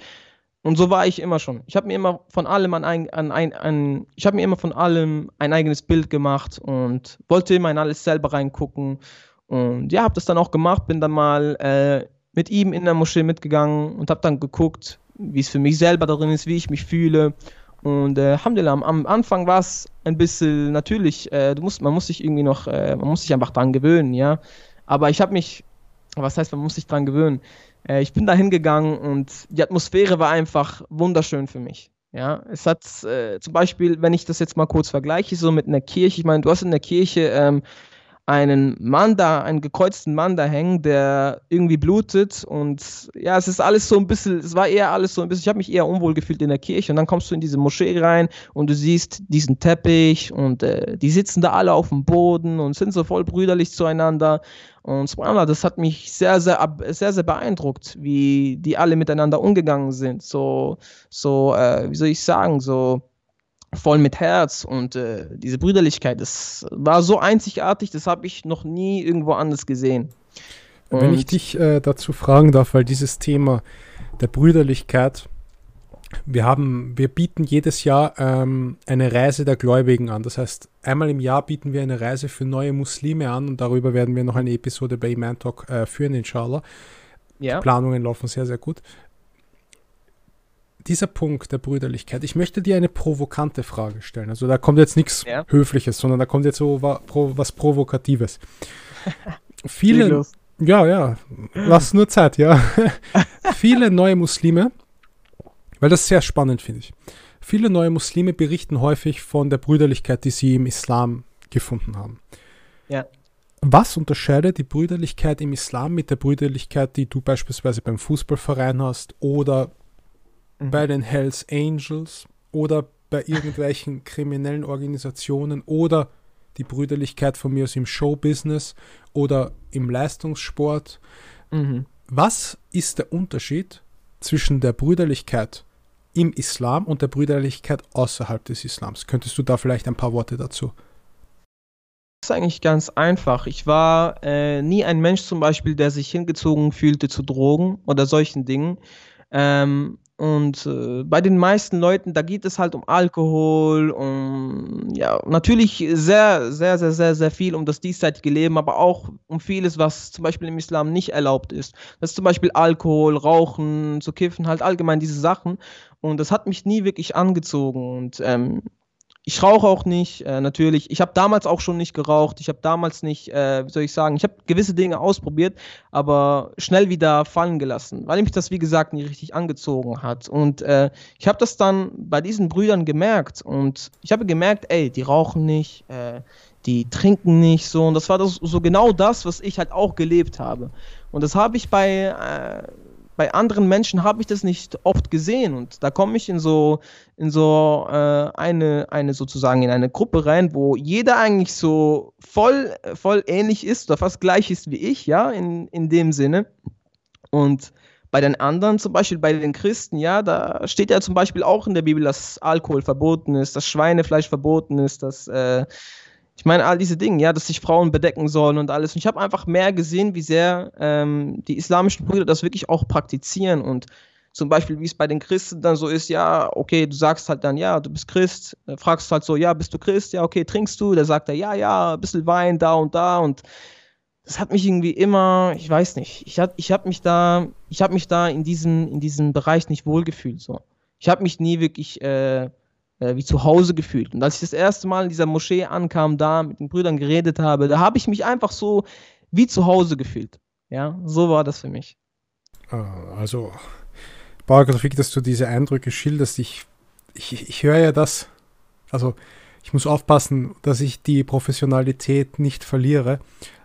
Und so war ich immer schon. Ich habe mir immer von allem ein, ein, ein, ein ich habe mir immer von allem ein eigenes Bild gemacht und wollte immer in alles selber reingucken. Und ja, habe das dann auch gemacht, bin dann mal äh, mit ihm in der Moschee mitgegangen und habe dann geguckt, wie es für mich selber darin ist, wie ich mich fühle. Und äh, Alhamdulillah, am, am Anfang war es ein bisschen natürlich, äh, du musst, man muss sich irgendwie noch, äh, man muss sich einfach dran gewöhnen, ja. Aber ich habe mich, was heißt, man muss sich dran gewöhnen? Äh, ich bin da hingegangen und die Atmosphäre war einfach wunderschön für mich. Ja, es hat äh, zum Beispiel, wenn ich das jetzt mal kurz vergleiche, so mit einer Kirche, ich meine, du hast in der Kirche ähm, einen Mann da, einen gekreuzten Mann da hängen, der irgendwie blutet und ja, es ist alles so ein bisschen, es war eher alles so ein bisschen, ich habe mich eher unwohl gefühlt in der Kirche und dann kommst du in diese Moschee rein und du siehst diesen Teppich und äh, die sitzen da alle auf dem Boden und sind so voll brüderlich zueinander und subhanallah, das hat mich sehr, sehr, sehr, sehr beeindruckt, wie die alle miteinander umgegangen sind, so, so, äh, wie soll ich sagen, so, voll mit Herz und äh, diese Brüderlichkeit, das war so einzigartig, das habe ich noch nie irgendwo anders gesehen. Und Wenn ich dich äh, dazu fragen darf, weil dieses Thema der Brüderlichkeit, wir haben, wir bieten jedes Jahr ähm, eine Reise der Gläubigen an. Das heißt, einmal im Jahr bieten wir eine Reise für neue Muslime an und darüber werden wir noch eine Episode bei Iman Talk äh, führen, inshallah. Ja. Die Planungen laufen sehr, sehr gut dieser Punkt der Brüderlichkeit, ich möchte dir eine provokante Frage stellen. Also da kommt jetzt nichts ja. Höfliches, sondern da kommt jetzt so was Provokatives. *laughs* Viele, ja, ja, lass nur Zeit, ja. *laughs* Viele neue Muslime, weil das sehr spannend finde ich. Viele neue Muslime berichten häufig von der Brüderlichkeit, die sie im Islam gefunden haben. Ja. Was unterscheidet die Brüderlichkeit im Islam mit der Brüderlichkeit, die du beispielsweise beim Fußballverein hast oder mhm. bei den Hells Angels oder bei irgendwelchen *laughs* kriminellen Organisationen oder die Brüderlichkeit von mir aus im Showbusiness oder im Leistungssport? Mhm. Was ist der Unterschied zwischen der Brüderlichkeit im Islam und der Brüderlichkeit außerhalb des Islams? Könntest du da vielleicht ein paar Worte dazu ist eigentlich ganz einfach. Ich war äh, nie ein Mensch zum Beispiel, der sich hingezogen fühlte zu Drogen oder solchen Dingen. Ähm, und äh, bei den meisten Leuten, da geht es halt um Alkohol, um, ja, natürlich sehr, sehr, sehr, sehr, sehr viel um das diesseitige Leben, aber auch um vieles, was zum Beispiel im Islam nicht erlaubt ist. Das ist zum Beispiel Alkohol, Rauchen, zu kiffen, halt allgemein diese Sachen. Und das hat mich nie wirklich angezogen. Und ähm, ich rauche auch nicht, äh, natürlich. Ich habe damals auch schon nicht geraucht. Ich habe damals nicht, äh, wie soll ich sagen, ich habe gewisse Dinge ausprobiert, aber schnell wieder fallen gelassen, weil mich das, wie gesagt, nicht richtig angezogen hat. Und äh, ich habe das dann bei diesen Brüdern gemerkt. Und ich habe gemerkt, ey, die rauchen nicht, äh, die trinken nicht so. Und das war das, so genau das, was ich halt auch gelebt habe. Und das habe ich bei äh, bei anderen Menschen habe ich das nicht oft gesehen und da komme ich in so in so äh, eine eine sozusagen in eine Gruppe rein, wo jeder eigentlich so voll voll ähnlich ist oder fast gleich ist wie ich, ja, in, in dem Sinne. Und bei den anderen, zum Beispiel bei den Christen, ja, da steht ja zum Beispiel auch in der Bibel, dass Alkohol verboten ist, dass Schweinefleisch verboten ist, dass äh, ich meine, all diese Dinge, ja, dass sich Frauen bedecken sollen und alles. Und ich habe einfach mehr gesehen, wie sehr ähm, die islamischen Brüder das wirklich auch praktizieren und zum Beispiel, wie es bei den Christen dann so ist, ja, okay, du sagst halt dann, ja, du bist Christ, fragst halt so, ja, bist du Christ? Ja, okay, trinkst du? Der sagt er, ja, ja, ein bisschen Wein da und da und das hat mich irgendwie immer, ich weiß nicht, ich habe ich hab mich da, ich habe mich da in diesem, in diesem Bereich nicht wohlgefühlt, so. Ich habe mich nie wirklich äh, äh, wie zu Hause gefühlt. Und als ich das erste Mal in dieser Moschee ankam, da mit den Brüdern geredet habe, da habe ich mich einfach so wie zu Hause gefühlt. Ja, so war das für mich. Ah, also, Bauergrafik, dass du diese Eindrücke schilderst, ich, ich, ich höre ja das, also ich muss aufpassen, dass ich die Professionalität nicht verliere.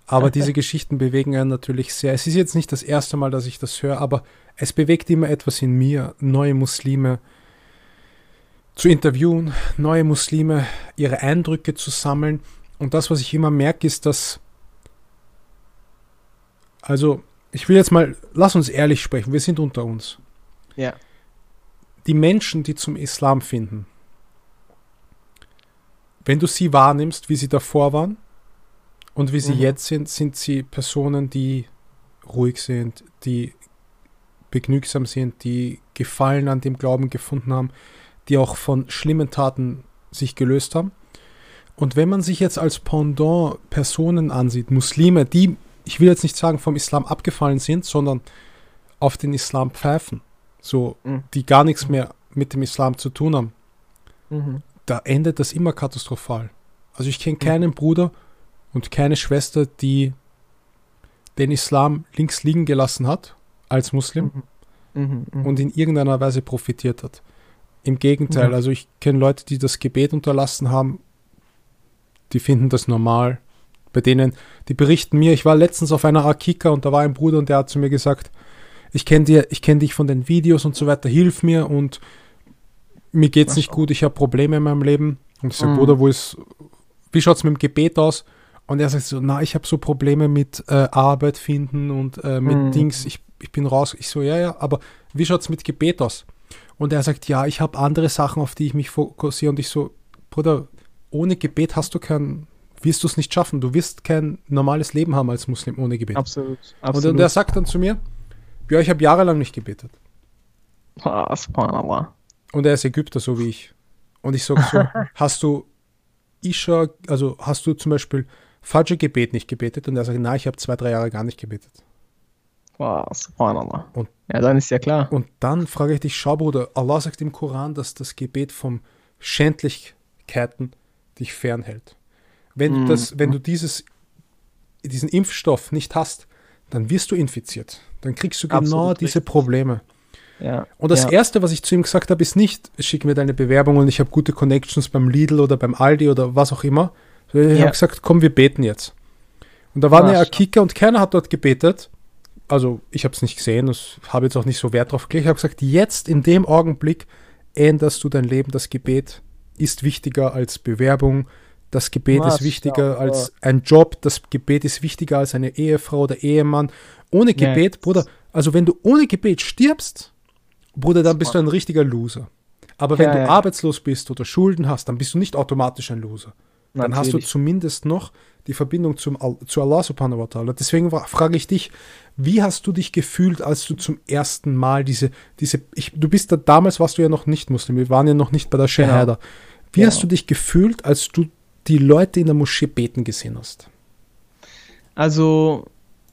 Aber *laughs* diese Geschichten bewegen einen natürlich sehr. Es ist jetzt nicht das erste Mal, dass ich das höre, aber es bewegt immer etwas in mir, neue Muslime zu interviewen, neue Muslime, ihre Eindrücke zu sammeln. Und das, was ich immer merke, ist, dass, also ich will jetzt mal, lass uns ehrlich sprechen, wir sind unter uns. Ja. Die Menschen, die zum Islam finden, wenn du sie wahrnimmst, wie sie davor waren und wie sie mhm. jetzt sind, sind sie Personen, die ruhig sind, die begnügsam sind, die Gefallen an dem Glauben gefunden haben, die auch von schlimmen Taten sich gelöst haben. Und wenn man sich jetzt als Pendant Personen ansieht, Muslime, die, ich will jetzt nicht sagen, vom Islam abgefallen sind, sondern auf den Islam pfeifen, so, mhm. die gar nichts mehr mit dem Islam zu tun haben, mhm. da endet das immer katastrophal. Also ich kenne mhm. keinen mhm. Bruder und keine Schwester, die den Islam links liegen gelassen hat als Muslim mhm. Und in irgendeiner Weise profitiert hat. Im Gegenteil, ja. also ich kenne Leute, die das Gebet unterlassen haben, die finden das normal. Bei denen, die berichten mir, ich war letztens auf einer Akika und da war ein Bruder und der hat zu mir gesagt, ich kenne dir, ich kenne dich von den Videos und so weiter, hilf mir und mir geht's nicht gut, ich habe Probleme in meinem Leben. Und ich sage, mhm. Bruder, wo ist, wie schaut's mit dem Gebet aus? Und er sagt so, na, ich habe so Probleme mit äh, Arbeit finden und äh, mit mhm. Dings, ich, ich bin raus. Ich so, ja, ja, aber wie schaut's mit Gebet aus? Und er sagt, ja, ich habe andere Sachen, auf die ich mich fokussiere. Und ich so, Bruder, ohne Gebet hast du kein, wirst du es nicht schaffen. Du wirst kein normales Leben haben als Muslim ohne Gebet. Absolut. absolut. Und, und er sagt dann zu mir, ja, ich habe jahrelang nicht gebetet. Ah, subhanallah. Und er ist Ägypter, so wie ich. Und ich sage so, *laughs* hast du Isha, also hast du zum Beispiel Fajr-Gebet nicht gebetet? Und er sagt, nein, ich habe zwei, drei Jahre gar nicht gebetet. Wow, subhanallah. Und, ja, dann ist ja klar. Und dann frage ich dich, schau Bruder, Allah sagt im Koran, dass das Gebet von Schändlichkeiten dich fernhält. Wenn, mhm. du, das, wenn du dieses, diesen Impfstoff nicht hast, dann wirst du infiziert. Dann kriegst du genau Absolut diese richtig. Probleme. Ja, und das ja. Erste, was ich zu ihm gesagt habe, ist nicht, schick mir deine Bewerbung und ich habe gute Connections beim Lidl oder beim Aldi oder was auch immer. Ich ja. habe gesagt, komm, wir beten jetzt. Und da waren ja Kicker und keiner hat dort gebetet. Also ich habe es nicht gesehen, ich habe jetzt auch nicht so Wert drauf gelegt. Ich habe gesagt, jetzt in dem Augenblick änderst du dein Leben. Das Gebet ist wichtiger als Bewerbung. Das Gebet Maß, ist wichtiger ja, als ein Job. Das Gebet ist wichtiger als eine Ehefrau oder Ehemann. Ohne Gebet, ja, Bruder, also wenn du ohne Gebet stirbst, Bruder, dann bist du ein richtiger Loser. Aber wenn ja, du arbeitslos bist oder Schulden hast, dann bist du nicht automatisch ein Loser. Dann Natürlich. hast du zumindest noch die Verbindung zum, zu Allah subhanahu wa ta'ala. Deswegen frage ich dich, wie hast du dich gefühlt, als du zum ersten Mal diese, diese, ich, du bist da, damals warst du ja noch nicht Muslim, wir waren ja noch nicht bei der Shahada. Genau. Wie genau. hast du dich gefühlt, als du die Leute in der Moschee beten gesehen hast? Also,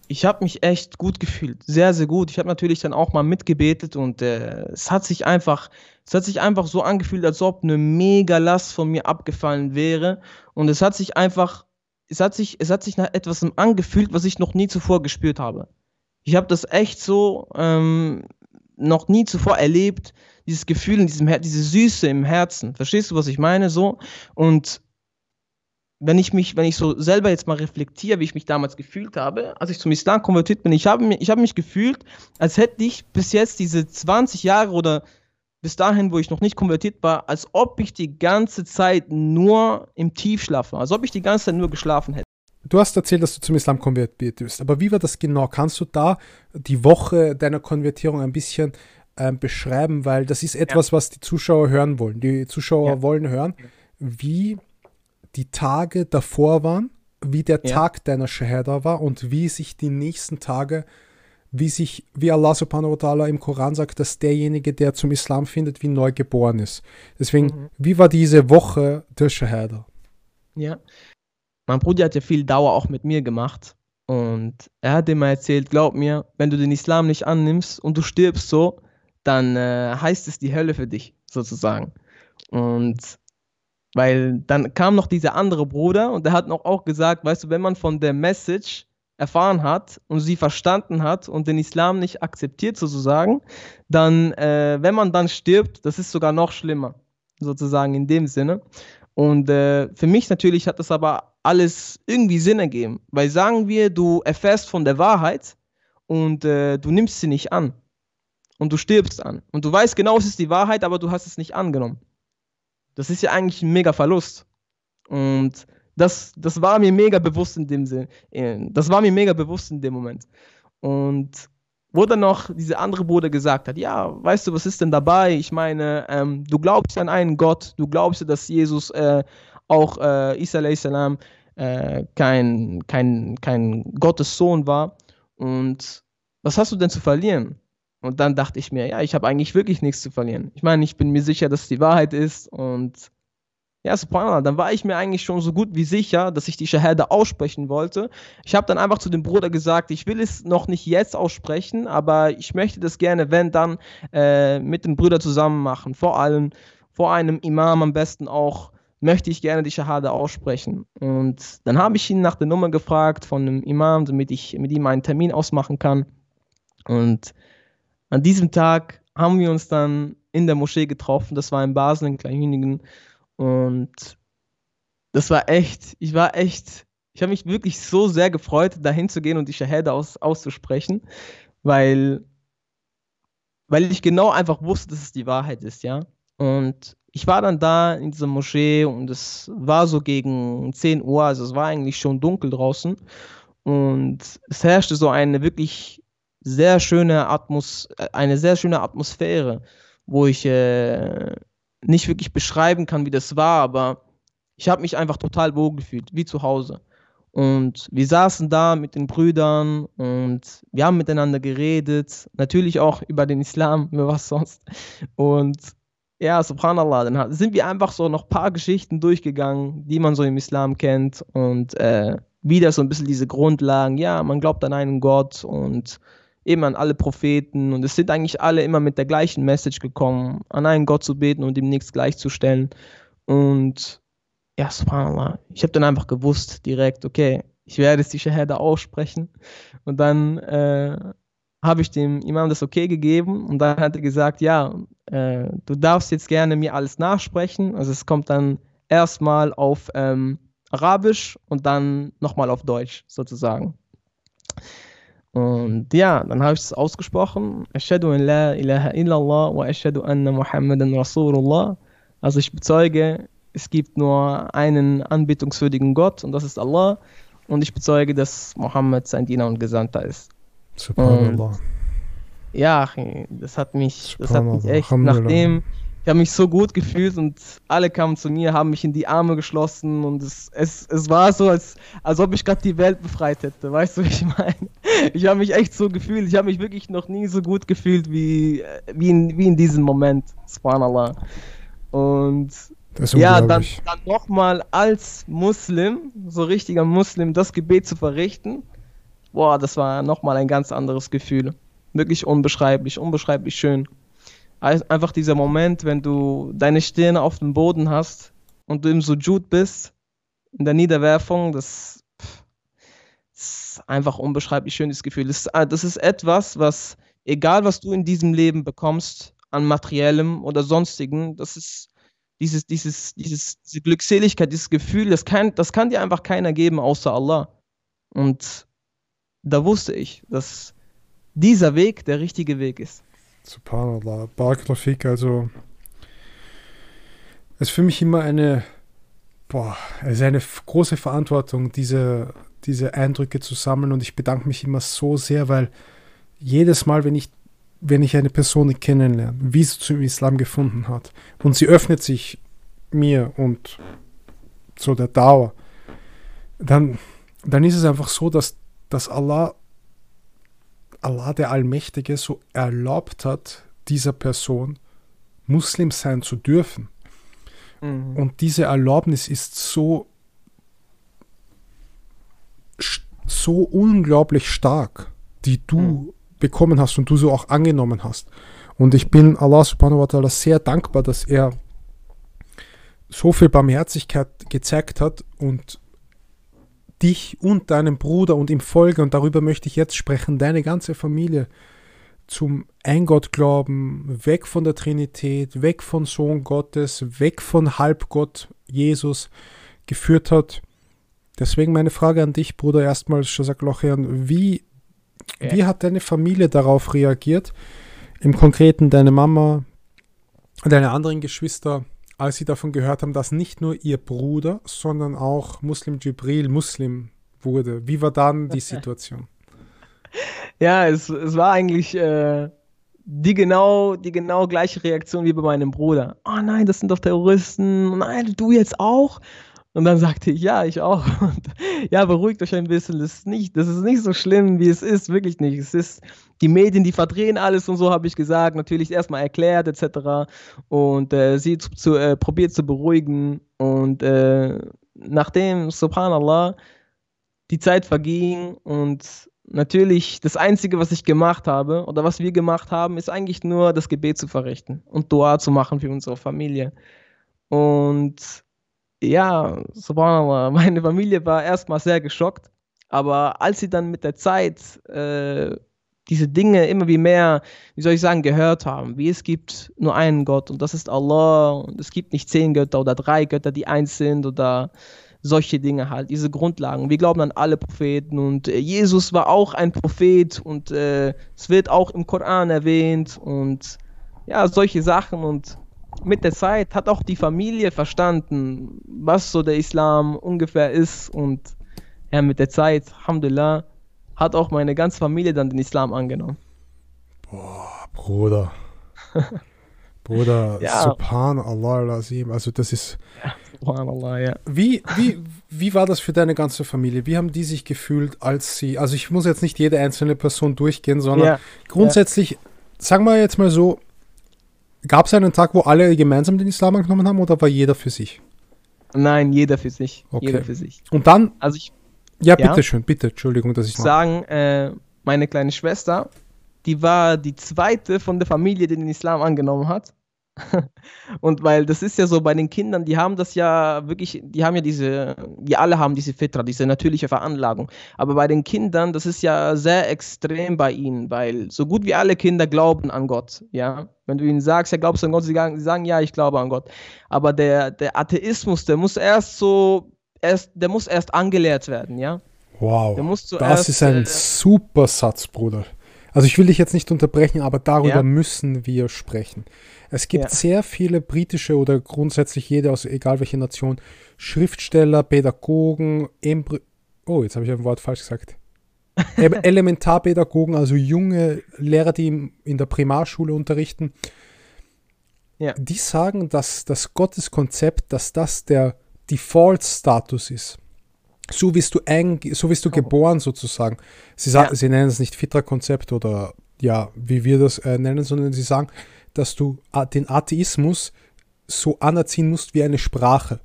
ich habe mich echt gut gefühlt, sehr, sehr gut. Ich habe natürlich dann auch mal mitgebetet und äh, es hat sich einfach, es hat sich einfach so angefühlt, als ob eine mega Last von mir abgefallen wäre und es hat sich einfach, es hat sich, es hat sich nach etwas angefühlt, was ich noch nie zuvor gespürt habe. Ich habe das echt so ähm, noch nie zuvor erlebt, dieses Gefühl in diesem Her diese Süße im Herzen. Verstehst du, was ich meine? So und wenn ich mich, wenn ich so selber jetzt mal reflektiere, wie ich mich damals gefühlt habe, als ich zum Islam konvertiert bin, ich habe mich, ich habe mich gefühlt, als hätte ich bis jetzt diese 20 Jahre oder bis dahin, wo ich noch nicht konvertiert war, als ob ich die ganze Zeit nur im Tiefschlaf war, als ob ich die ganze Zeit nur geschlafen hätte. Du hast erzählt, dass du zum Islam konvertiert bist, aber wie war das genau? Kannst du da die Woche deiner Konvertierung ein bisschen äh, beschreiben, weil das ist etwas, ja. was die Zuschauer hören wollen. Die Zuschauer ja. wollen hören, wie die Tage davor waren, wie der ja. Tag deiner Shahada war und wie sich die nächsten Tage, wie sich, wie Allah subhanahu wa ta'ala im Koran sagt, dass derjenige, der zum Islam findet, wie neu geboren ist. Deswegen, mhm. wie war diese Woche der Shahada? Ja, mein Bruder hat ja viel Dauer auch mit mir gemacht und er hat immer erzählt, glaub mir, wenn du den Islam nicht annimmst und du stirbst so, dann äh, heißt es die Hölle für dich, sozusagen. Und weil dann kam noch dieser andere Bruder und der hat noch auch gesagt, weißt du, wenn man von der Message erfahren hat und sie verstanden hat und den Islam nicht akzeptiert sozusagen, dann, äh, wenn man dann stirbt, das ist sogar noch schlimmer, sozusagen in dem Sinne. Und äh, für mich natürlich hat das aber alles irgendwie Sinn ergeben, weil sagen wir, du erfährst von der Wahrheit und äh, du nimmst sie nicht an und du stirbst an und du weißt genau, es ist die Wahrheit, aber du hast es nicht angenommen. Das ist ja eigentlich ein mega Verlust. Und das, das war mir mega bewusst in dem Sinn. Das war mir mega bewusst in dem Moment. Und wo dann noch diese andere Bruder gesagt hat, ja, weißt du, was ist denn dabei? Ich meine, ähm, du glaubst an einen Gott, du glaubst, dass Jesus äh, auch äh, Isa äh, kein, kein, kein Gottes Sohn war. Und was hast du denn zu verlieren? Und dann dachte ich mir, ja, ich habe eigentlich wirklich nichts zu verlieren. Ich meine, ich bin mir sicher, dass es die Wahrheit ist und ja, subhanallah, dann war ich mir eigentlich schon so gut wie sicher, dass ich die Shahada aussprechen wollte. Ich habe dann einfach zu dem Bruder gesagt, ich will es noch nicht jetzt aussprechen, aber ich möchte das gerne, wenn dann, äh, mit den Brüdern zusammen machen. Vor allem vor einem Imam am besten auch, möchte ich gerne die Shahada aussprechen. Und dann habe ich ihn nach der Nummer gefragt von einem Imam, damit ich mit ihm einen Termin ausmachen kann. Und an diesem Tag haben wir uns dann in der Moschee getroffen. Das war in Basel, in Kleinhünigen. Und das war echt, ich war echt, ich habe mich wirklich so sehr gefreut, dahin zu gehen und die Shahada aus, auszusprechen, weil, weil ich genau einfach wusste, dass es die Wahrheit ist, ja. Und ich war dann da in dieser Moschee und es war so gegen 10 Uhr, also es war eigentlich schon dunkel draußen. Und es herrschte so eine wirklich sehr schöne Atmos eine sehr schöne Atmosphäre, wo ich äh, nicht wirklich beschreiben kann, wie das war, aber ich habe mich einfach total wohl gefühlt, wie zu Hause. Und wir saßen da mit den Brüdern und wir haben miteinander geredet, natürlich auch über den Islam, über *laughs* was sonst. Und ja, subhanallah, dann sind wir einfach so noch ein paar Geschichten durchgegangen, die man so im Islam kennt und äh, wieder so ein bisschen diese Grundlagen, ja, man glaubt an einen Gott und eben an alle Propheten und es sind eigentlich alle immer mit der gleichen Message gekommen, an einen Gott zu beten und ihm nichts gleichzustellen. Und ja, subhanallah, ich habe dann einfach gewusst direkt, okay, ich werde es die Shahada aussprechen. Und dann äh, habe ich dem Imam das okay gegeben und dann hat er gesagt, ja, äh, du darfst jetzt gerne mir alles nachsprechen. Also es kommt dann erstmal auf ähm, Arabisch und dann nochmal auf Deutsch sozusagen. Und ja, dann habe ich es ausgesprochen. Ashadu an la ilaha illallah wa ashadu anna Muhammadan Rasulullah. Also ich bezeuge, es gibt nur einen anbetungswürdigen Gott und das ist Allah. Und ich bezeuge, dass Mohammed sein Diener und Gesandter ist. Subhanallah. Und ja, das hat mich, das hat mich echt, nachdem, ich habe mich so gut gefühlt und alle kamen zu mir, haben mich in die Arme geschlossen und es, es, es war so, als, als ob ich gerade die Welt befreit hätte. Weißt du, wie ich meine? Ich habe mich echt so gefühlt. Ich habe mich wirklich noch nie so gut gefühlt wie, wie, in, wie in diesem Moment. Subhanallah. Und ja, dann, dann nochmal als Muslim, so richtiger Muslim, das Gebet zu verrichten, boah, das war nochmal ein ganz anderes Gefühl. Wirklich unbeschreiblich, unbeschreiblich schön einfach dieser Moment, wenn du deine Stirn auf dem Boden hast und du im Sujud bist, in der Niederwerfung, das, ist einfach unbeschreiblich schönes Gefühl. Das, ah, das ist etwas, was, egal was du in diesem Leben bekommst, an materiellem oder sonstigen, das ist dieses, dieses, dieses, diese Glückseligkeit, dieses Gefühl, das kann, das kann dir einfach keiner geben außer Allah. Und da wusste ich, dass dieser Weg der richtige Weg ist. Subhanallah, Barakalafik, also es ist für mich immer eine, boah, ist eine große Verantwortung, diese, diese Eindrücke zu sammeln und ich bedanke mich immer so sehr, weil jedes Mal, wenn ich, wenn ich eine Person kennenlerne, wie sie zum Islam gefunden hat und sie öffnet sich mir und so der Dauer, dann, dann ist es einfach so, dass, dass Allah Allah der Allmächtige so erlaubt hat, dieser Person Muslim sein zu dürfen. Mhm. Und diese Erlaubnis ist so, so unglaublich stark, die du mhm. bekommen hast und du so auch angenommen hast. Und ich bin Allah subhanahu wa ta'ala sehr dankbar, dass er so viel Barmherzigkeit gezeigt hat und dich und deinen Bruder und im Folge, und darüber möchte ich jetzt sprechen, deine ganze Familie zum Eingottglauben, weg von der Trinität, weg von Sohn Gottes, weg von Halbgott Jesus geführt hat. Deswegen meine Frage an dich, Bruder, erstmal, Shazak Lochian, wie, ja. wie hat deine Familie darauf reagiert? Im Konkreten deine Mama, deine anderen Geschwister, als sie davon gehört haben, dass nicht nur ihr Bruder, sondern auch Muslim Jibril Muslim wurde. Wie war dann die *laughs* Situation? ja, es, es war eigentlich äh, die, genau, die genau gleiche Reaktion wie bei meinem Bruder. Oh nein, das sind doch Terroristen. Nein, du jetzt auch? Und dann sagte ich, ja, ich auch. *laughs* Und, ja, beruhigt euch ein bisschen. Das ist, nicht, das ist nicht so schlimm, wie es ist, wirklich nicht. Es ist die Medien, die verdrehen alles und so, habe ich gesagt. Natürlich erstmal erklärt, etc. Und äh, sie zu, zu, äh, probiert zu beruhigen. Und äh, nachdem, subhanallah, die Zeit verging und natürlich das Einzige, was ich gemacht habe oder was wir gemacht haben, ist eigentlich nur das Gebet zu verrichten und Dua zu machen für unsere Familie. Und ja, subhanallah, *laughs* meine Familie war erstmal sehr geschockt, aber als sie dann mit der Zeit äh, diese Dinge immer wie mehr, wie soll ich sagen, gehört haben, wie es gibt nur einen Gott und das ist Allah und es gibt nicht zehn Götter oder drei Götter, die eins sind oder solche Dinge halt, diese Grundlagen. Wir glauben an alle Propheten und äh, Jesus war auch ein Prophet und äh, es wird auch im Koran erwähnt und ja, solche Sachen und mit der Zeit hat auch die Familie verstanden, was so der Islam ungefähr ist und ja, mit der Zeit, Alhamdulillah, hat auch meine ganze Familie dann den Islam angenommen. Boah, Bruder. *laughs* Bruder, ja. Subhanallah Azim. Also das ist. Ja, Subhanallah, ja. Wie, wie, wie war das für deine ganze Familie? Wie haben die sich gefühlt, als sie. Also ich muss jetzt nicht jede einzelne Person durchgehen, sondern ja. grundsätzlich, ja. sagen wir jetzt mal so, Gab es einen Tag, wo alle gemeinsam den Islam angenommen haben oder war jeder für sich? Nein, jeder für sich. Okay. Jeder für sich. Und dann? Also ich. Ja, ja bitte schön, bitte. Entschuldigung, dass ich. Sagen, äh, meine kleine Schwester, die war die zweite von der Familie, die den Islam angenommen hat. *laughs* und weil das ist ja so bei den Kindern, die haben das ja wirklich, die haben ja diese, wir alle haben diese Fitra, diese natürliche Veranlagung. Aber bei den Kindern, das ist ja sehr extrem bei ihnen, weil so gut wie alle Kinder glauben an Gott, ja. Wenn du ihnen sagst, ja, glaubst du an Gott, sie sagen, sie sagen ja, ich glaube an Gott. Aber der, der Atheismus, der muss erst so erst, der muss erst angelehrt werden, ja. Wow. das ist ein äh, super Satz, Bruder. Also ich will dich jetzt nicht unterbrechen, aber darüber ja. müssen wir sprechen. Es gibt ja. sehr viele britische oder grundsätzlich jede aus egal welcher Nation, Schriftsteller, Pädagogen, Embry oh, jetzt habe ich ein Wort falsch gesagt. *laughs* Elementarpädagogen, also junge Lehrer, die in der Primarschule unterrichten, ja. die sagen, dass das Gotteskonzept, dass das der Default-Status ist. So bist du, ein, so bist du oh. geboren sozusagen. Sie, sagen, ja. sie nennen es nicht Fitra-Konzept oder ja, wie wir das äh, nennen, sondern sie sagen, dass du den Atheismus so anerziehen musst wie eine Sprache.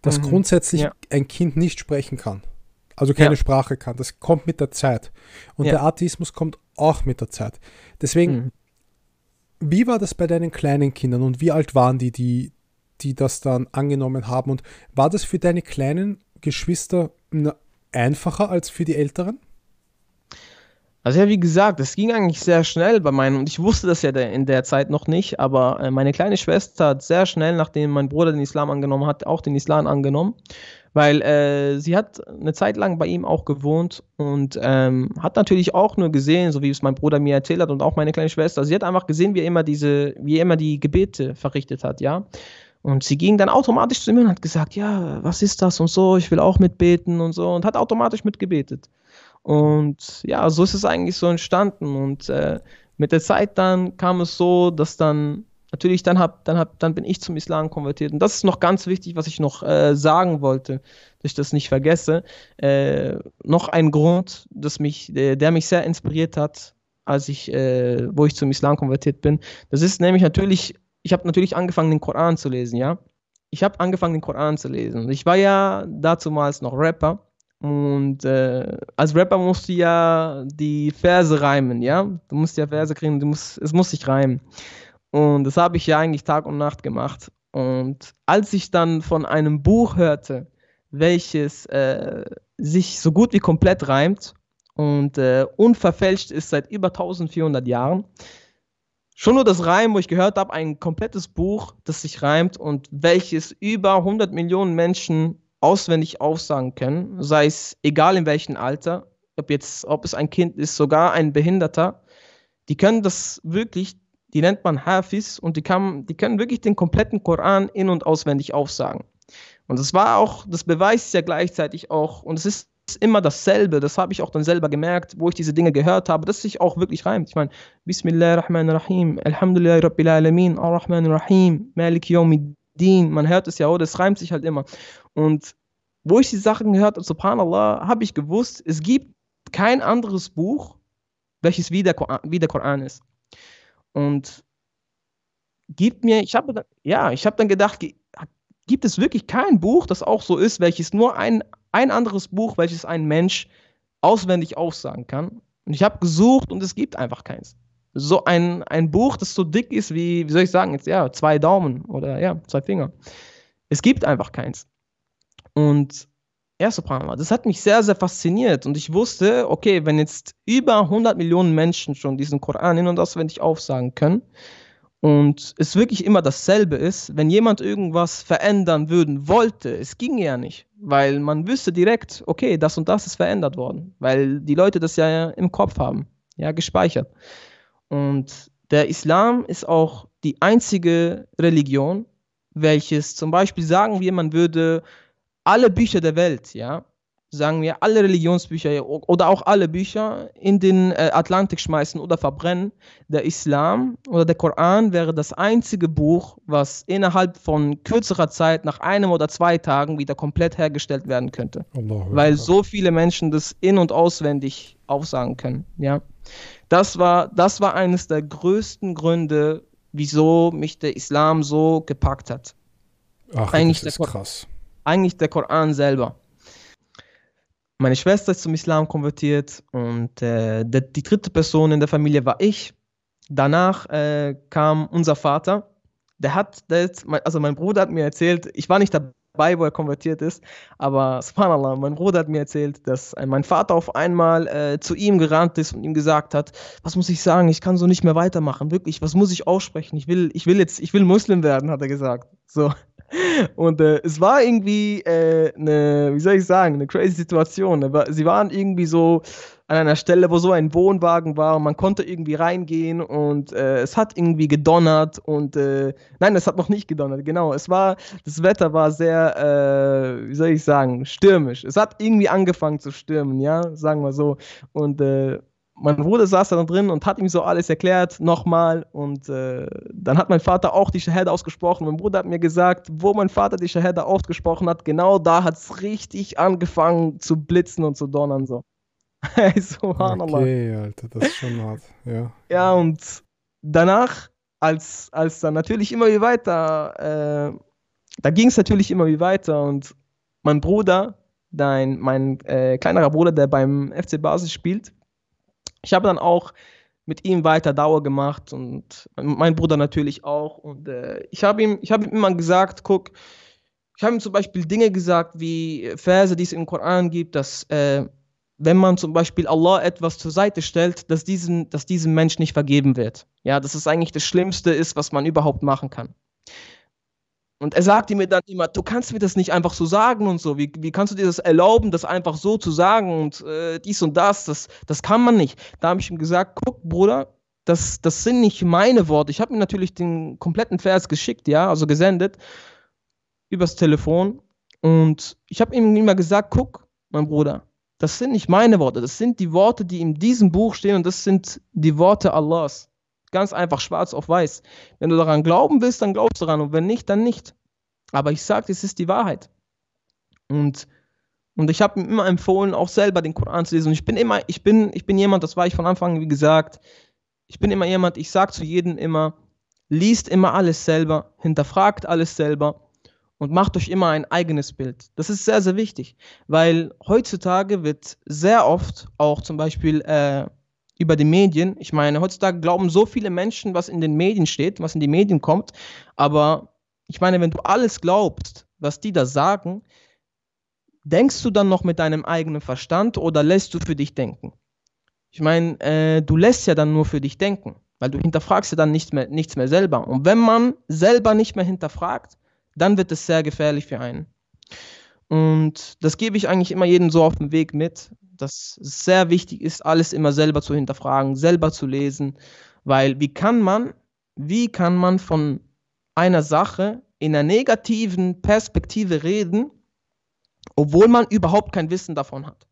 Dass mhm. grundsätzlich ja. ein Kind nicht sprechen kann. Also keine ja. Sprache kann. Das kommt mit der Zeit. Und ja. der Atheismus kommt auch mit der Zeit. Deswegen, mhm. wie war das bei deinen kleinen Kindern und wie alt waren die, die, die das dann angenommen haben? Und war das für deine kleinen Geschwister einfacher als für die älteren? Also ja, wie gesagt, es ging eigentlich sehr schnell bei meinen, und ich wusste das ja in der Zeit noch nicht, aber äh, meine kleine Schwester hat sehr schnell, nachdem mein Bruder den Islam angenommen hat, auch den Islam angenommen, weil äh, sie hat eine Zeit lang bei ihm auch gewohnt und ähm, hat natürlich auch nur gesehen, so wie es mein Bruder mir erzählt hat und auch meine kleine Schwester, sie hat einfach gesehen, wie er immer diese, wie er immer die Gebete verrichtet hat, ja. Und sie ging dann automatisch zu mir und hat gesagt, ja, was ist das und so, ich will auch mitbeten und so und hat automatisch mitgebetet. Und ja, so ist es eigentlich so entstanden. Und äh, mit der Zeit dann kam es so, dass dann natürlich dann hab, dann hab, dann bin ich zum Islam konvertiert. Und das ist noch ganz wichtig, was ich noch äh, sagen wollte, dass ich das nicht vergesse. Äh, noch ein Grund, dass mich, der, der mich sehr inspiriert hat, als ich, äh, wo ich zum Islam konvertiert bin. Das ist nämlich natürlich ich habe natürlich angefangen, den Koran zu lesen, ja. Ich habe angefangen, den Koran zu lesen. Ich war ja dazumals noch Rapper. Und äh, als Rapper musst du ja die Verse reimen, ja. Du musst ja Verse kriegen, du musst, es muss sich reimen. Und das habe ich ja eigentlich Tag und Nacht gemacht. Und als ich dann von einem Buch hörte, welches äh, sich so gut wie komplett reimt und äh, unverfälscht ist seit über 1400 Jahren, Schon nur das Reim, wo ich gehört habe, ein komplettes Buch, das sich reimt und welches über 100 Millionen Menschen auswendig aufsagen können, sei es egal in welchem Alter, ob jetzt, ob es ein Kind ist, sogar ein Behinderter, die können das wirklich, die nennt man Hafiz und die, kann, die können wirklich den kompletten Koran in- und auswendig aufsagen. Und das war auch, das beweist ja gleichzeitig auch, und es ist immer dasselbe. Das habe ich auch dann selber gemerkt, wo ich diese Dinge gehört habe, dass sich auch wirklich reimt. Ich meine, Bismillahirrahmanirrahim, Alhamdulillah Rabbil Alamin, Ar-Rahmanirrahim, Malik Yawmiddin. Man hört es ja, oh, das reimt sich halt immer. Und wo ich die Sachen gehört habe, subhanallah, habe ich gewusst, es gibt kein anderes Buch, welches wie der, Koran, wie der Koran ist. Und gibt mir, ich habe ja, ich habe dann gedacht, gibt es wirklich kein Buch, das auch so ist, welches nur ein ein anderes Buch, welches ein Mensch auswendig aufsagen kann. Und ich habe gesucht und es gibt einfach keins. So ein, ein Buch, das so dick ist wie, wie soll ich sagen, jetzt ja, zwei Daumen oder ja, zwei Finger. Es gibt einfach keins. Und ja, subhanallah, das hat mich sehr, sehr fasziniert. Und ich wusste, okay, wenn jetzt über 100 Millionen Menschen schon diesen Koran in- und auswendig aufsagen können, und es wirklich immer dasselbe ist, wenn jemand irgendwas verändern würden wollte, es ging ja nicht, weil man wüsste direkt, okay, das und das ist verändert worden, weil die Leute das ja im Kopf haben, ja, gespeichert. Und der Islam ist auch die einzige Religion, welches zum Beispiel sagen wir, man würde alle Bücher der Welt, ja, sagen wir, alle Religionsbücher oder auch alle Bücher in den äh, Atlantik schmeißen oder verbrennen. Der Islam oder der Koran wäre das einzige Buch, was innerhalb von kürzerer Zeit, nach einem oder zwei Tagen, wieder komplett hergestellt werden könnte. Allah, weil so viele Menschen das in- und auswendig aufsagen können. Ja? Das, war, das war eines der größten Gründe, wieso mich der Islam so gepackt hat. Ach, eigentlich das ist krass. Eigentlich der Koran selber. Meine Schwester ist zum Islam konvertiert und äh, der, die dritte Person in der Familie war ich. Danach äh, kam unser Vater. Der hat, der also mein Bruder hat mir erzählt, ich war nicht dabei, dabei, wo er konvertiert ist. Aber *laughs* subhanallah, mein Bruder hat mir erzählt, dass mein Vater auf einmal äh, zu ihm gerannt ist und ihm gesagt hat, was muss ich sagen, ich kann so nicht mehr weitermachen, wirklich, was muss ich aussprechen? Ich will, ich will jetzt, ich will Muslim werden, hat er gesagt. So. *laughs* Und äh, es war irgendwie äh, eine, wie soll ich sagen, eine crazy Situation. Sie waren irgendwie so an einer Stelle, wo so ein Wohnwagen war und man konnte irgendwie reingehen und äh, es hat irgendwie gedonnert und äh, nein, es hat noch nicht gedonnert, genau. Es war, das Wetter war sehr, äh, wie soll ich sagen, stürmisch. Es hat irgendwie angefangen zu stürmen, ja, sagen wir so. Und äh, mein Bruder saß da drin und hat ihm so alles erklärt, nochmal. Und äh, dann hat mein Vater auch die Shahada ausgesprochen. Mein Bruder hat mir gesagt, wo mein Vater die Shahada ausgesprochen hat, genau da hat es richtig angefangen zu blitzen und zu donnern. So. *laughs* so okay, Alter, das ist schon hart. Ja, ja und danach, als, als dann natürlich immer wie weiter, äh, da ging es natürlich immer wie weiter. Und mein Bruder, dein, mein äh, kleinerer Bruder, der beim FC Basis spielt, ich habe dann auch mit ihm weiter Dauer gemacht und mein Bruder natürlich auch. Und äh, ich habe ihm, hab ihm immer gesagt, guck, ich habe ihm zum Beispiel Dinge gesagt, wie Verse, die es im Koran gibt, dass äh, wenn man zum Beispiel Allah etwas zur Seite stellt, dass, diesen, dass diesem Mensch nicht vergeben wird. Ja, dass es eigentlich das Schlimmste ist, was man überhaupt machen kann. Und er sagte mir dann immer, du kannst mir das nicht einfach so sagen und so. Wie, wie kannst du dir das erlauben, das einfach so zu sagen und äh, dies und das, das? Das kann man nicht. Da habe ich ihm gesagt, guck, Bruder, das, das sind nicht meine Worte. Ich habe ihm natürlich den kompletten Vers geschickt, ja, also gesendet, übers Telefon. Und ich habe ihm immer gesagt, guck, mein Bruder, das sind nicht meine Worte, das sind die Worte, die in diesem Buch stehen und das sind die Worte Allahs. Ganz einfach, schwarz auf weiß. Wenn du daran glauben willst, dann glaubst du daran. Und wenn nicht, dann nicht. Aber ich sage, es ist die Wahrheit. Und, und ich habe ihm immer empfohlen, auch selber den Koran zu lesen. Und ich bin immer, ich bin, ich bin jemand, das war ich von Anfang, wie gesagt, ich bin immer jemand, ich sage zu jedem immer, liest immer alles selber, hinterfragt alles selber und macht euch immer ein eigenes Bild. Das ist sehr, sehr wichtig, weil heutzutage wird sehr oft auch zum Beispiel äh, über die Medien. Ich meine, heutzutage glauben so viele Menschen, was in den Medien steht, was in die Medien kommt. Aber ich meine, wenn du alles glaubst, was die da sagen, denkst du dann noch mit deinem eigenen Verstand oder lässt du für dich denken? Ich meine, äh, du lässt ja dann nur für dich denken, weil du hinterfragst ja dann nicht mehr, nichts mehr selber. Und wenn man selber nicht mehr hinterfragt, dann wird es sehr gefährlich für einen. Und das gebe ich eigentlich immer jedem so auf dem Weg mit, dass es sehr wichtig ist, alles immer selber zu hinterfragen, selber zu lesen, weil wie kann man, wie kann man von einer Sache in einer negativen Perspektive reden, obwohl man überhaupt kein Wissen davon hat?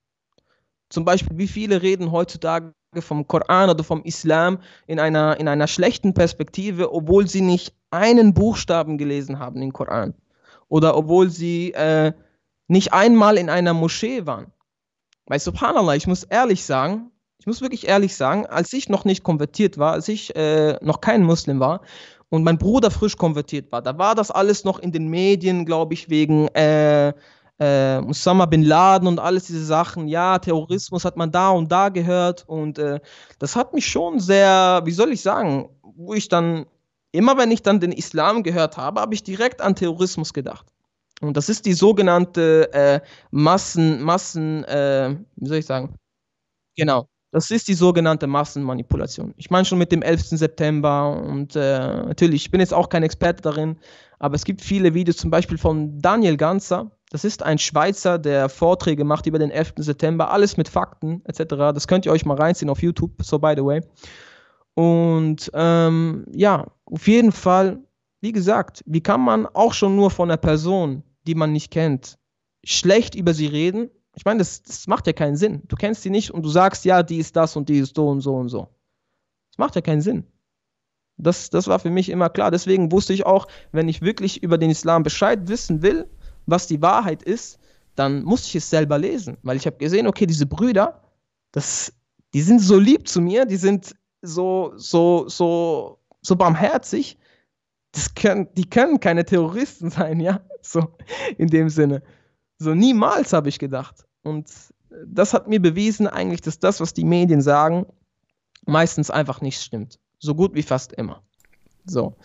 Zum Beispiel, wie viele reden heutzutage vom Koran oder vom Islam in einer, in einer schlechten Perspektive, obwohl sie nicht einen Buchstaben gelesen haben im Koran. Oder obwohl sie äh, nicht einmal in einer Moschee waren. Weil subhanallah, ich muss ehrlich sagen, ich muss wirklich ehrlich sagen, als ich noch nicht konvertiert war, als ich äh, noch kein Muslim war und mein Bruder frisch konvertiert war, da war das alles noch in den Medien, glaube ich, wegen äh, äh, Osama bin Laden und alles diese Sachen. Ja, Terrorismus hat man da und da gehört und äh, das hat mich schon sehr, wie soll ich sagen, wo ich dann, immer wenn ich dann den Islam gehört habe, habe ich direkt an Terrorismus gedacht. Und das ist die sogenannte äh, Massen, Massen, äh, wie soll ich sagen? Genau. Das ist die sogenannte Massenmanipulation. Ich meine schon mit dem 11. September und äh, natürlich, ich bin jetzt auch kein Experte darin, aber es gibt viele Videos, zum Beispiel von Daniel Ganzer. Das ist ein Schweizer, der Vorträge macht über den 11. September, alles mit Fakten etc. Das könnt ihr euch mal reinziehen auf YouTube, so by the way. Und ähm, ja, auf jeden Fall, wie gesagt, wie kann man auch schon nur von einer Person die man nicht kennt, schlecht über sie reden, ich meine, das, das macht ja keinen Sinn. Du kennst sie nicht und du sagst, ja, die ist das und die ist so und so und so. Das macht ja keinen Sinn. Das, das war für mich immer klar. Deswegen wusste ich auch, wenn ich wirklich über den Islam Bescheid wissen will, was die Wahrheit ist, dann muss ich es selber lesen. Weil ich habe gesehen, okay, diese Brüder, das, die sind so lieb zu mir, die sind so, so, so, so barmherzig. Das können, die können keine Terroristen *laughs* sein, ja. So, in dem Sinne. So, niemals habe ich gedacht. Und das hat mir bewiesen eigentlich, dass das, was die Medien sagen, meistens einfach nicht stimmt. So gut wie fast immer. So.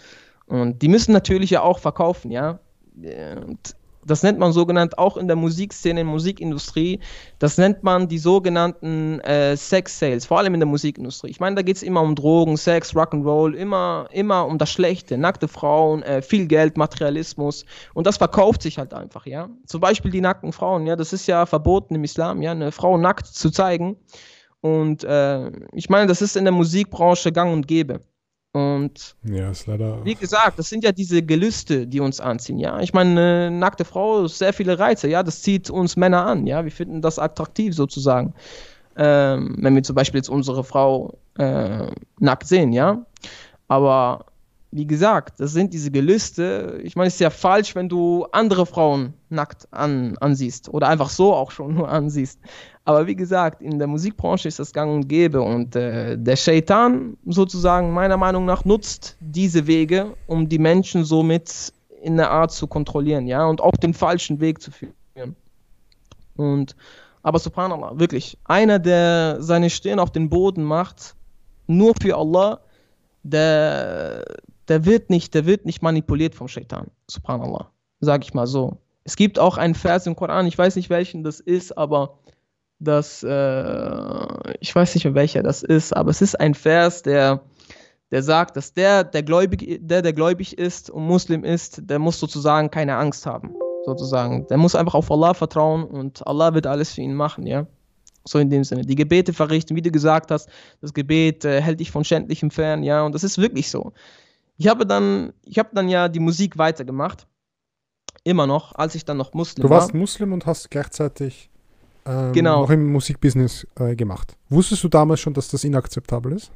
Und die müssen natürlich ja auch verkaufen, ja. Und Das nennt man sogenannt auch in der Musikszene, in der Musikindustrie, das nennt man die sogenannten äh, Sex-Sales, vor allem in der Musikindustrie. Ich meine, da geht es immer um Drogen, Sex, Rock'n'Roll, immer, immer um das Schlechte, nackte Frauen, äh, viel Geld, Materialismus und das verkauft sich halt einfach, ja. Zum Beispiel die nackten Frauen, ja, das ist ja verboten im Islam, ja, eine Frau nackt zu zeigen und äh, ich meine, das ist in der Musikbranche gang und gäbe. Und ja, ist leider. Wie gesagt, das sind ja diese Gelüste, die uns anziehen, ja. Ich meine, eine nackte Frau, sehr viele Reize, ja, das zieht uns Männer an, ja. Wir finden das attraktiv sozusagen. Ähm, wenn wir zum Beispiel jetzt unsere Frau äh, nackt sehen, ja. Aber wie gesagt, das sind diese Gelüste. Ich meine, es ist ja falsch, wenn du andere Frauen nackt an, ansiehst oder einfach so auch schon nur ansiehst. Aber wie gesagt, in der Musikbranche ist das gang und gäbe und äh, der Shaitan sozusagen meiner Meinung nach nutzt diese Wege, um die Menschen somit in der Art zu kontrollieren, ja, und auf den falschen Weg zu führen. Und aber subhanallah, wirklich, einer, der seine Stirn auf den Boden macht, nur für Allah, der, der wird nicht, der wird nicht manipuliert vom Shaitan, subhanallah, sag ich mal so. Es gibt auch einen Vers im Koran, ich weiß nicht welchen das ist, aber das, äh, ich weiß nicht mehr welcher das ist, aber es ist ein Vers, der, der sagt, dass der, der gläubig, der, der gläubig ist und Muslim ist, der muss sozusagen keine Angst haben, sozusagen. Der muss einfach auf Allah vertrauen und Allah wird alles für ihn machen, ja. So in dem Sinne. Die Gebete verrichten, wie du gesagt hast, das Gebet äh, hält dich von Schändlichem fern, ja, und das ist wirklich so. Ich habe dann, ich habe dann ja die Musik weitergemacht. Immer noch, als ich dann noch Muslim war. Du warst war. Muslim und hast gleichzeitig ähm, genau. noch im Musikbusiness äh, gemacht. Wusstest du damals schon, dass das inakzeptabel ist?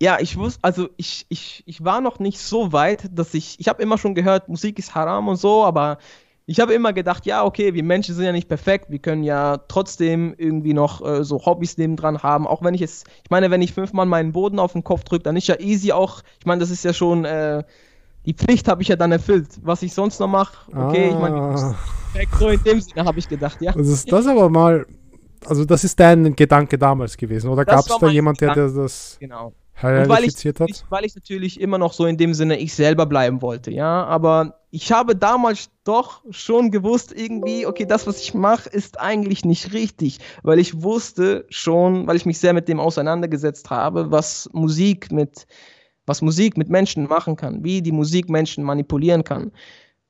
Ja, ich wusste, also ich, ich, ich war noch nicht so weit, dass ich, ich habe immer schon gehört, Musik ist haram und so, aber ich habe immer gedacht, ja, okay, wir Menschen sind ja nicht perfekt, wir können ja trotzdem irgendwie noch äh, so Hobbys nebendran haben, auch wenn ich jetzt, ich meine, wenn ich fünfmal meinen Boden auf den Kopf drücke, dann ist ja easy auch, ich meine, das ist ja schon, äh, die Pflicht habe ich ja dann erfüllt. Was ich sonst noch mache, okay, ah. ich meine, ah. so in dem Sinne habe ich gedacht, ja. Das ist das aber mal, also das ist dein Gedanke damals gewesen, oder gab es da jemand, der, der das genau. Realisiert hat? weil ich natürlich immer noch so in dem Sinne ich selber bleiben wollte, ja, aber ich habe damals doch schon gewusst, irgendwie, okay, das, was ich mache, ist eigentlich nicht richtig, weil ich wusste schon, weil ich mich sehr mit dem auseinandergesetzt habe, was Musik mit, was Musik mit Menschen machen kann, wie die Musik Menschen manipulieren kann,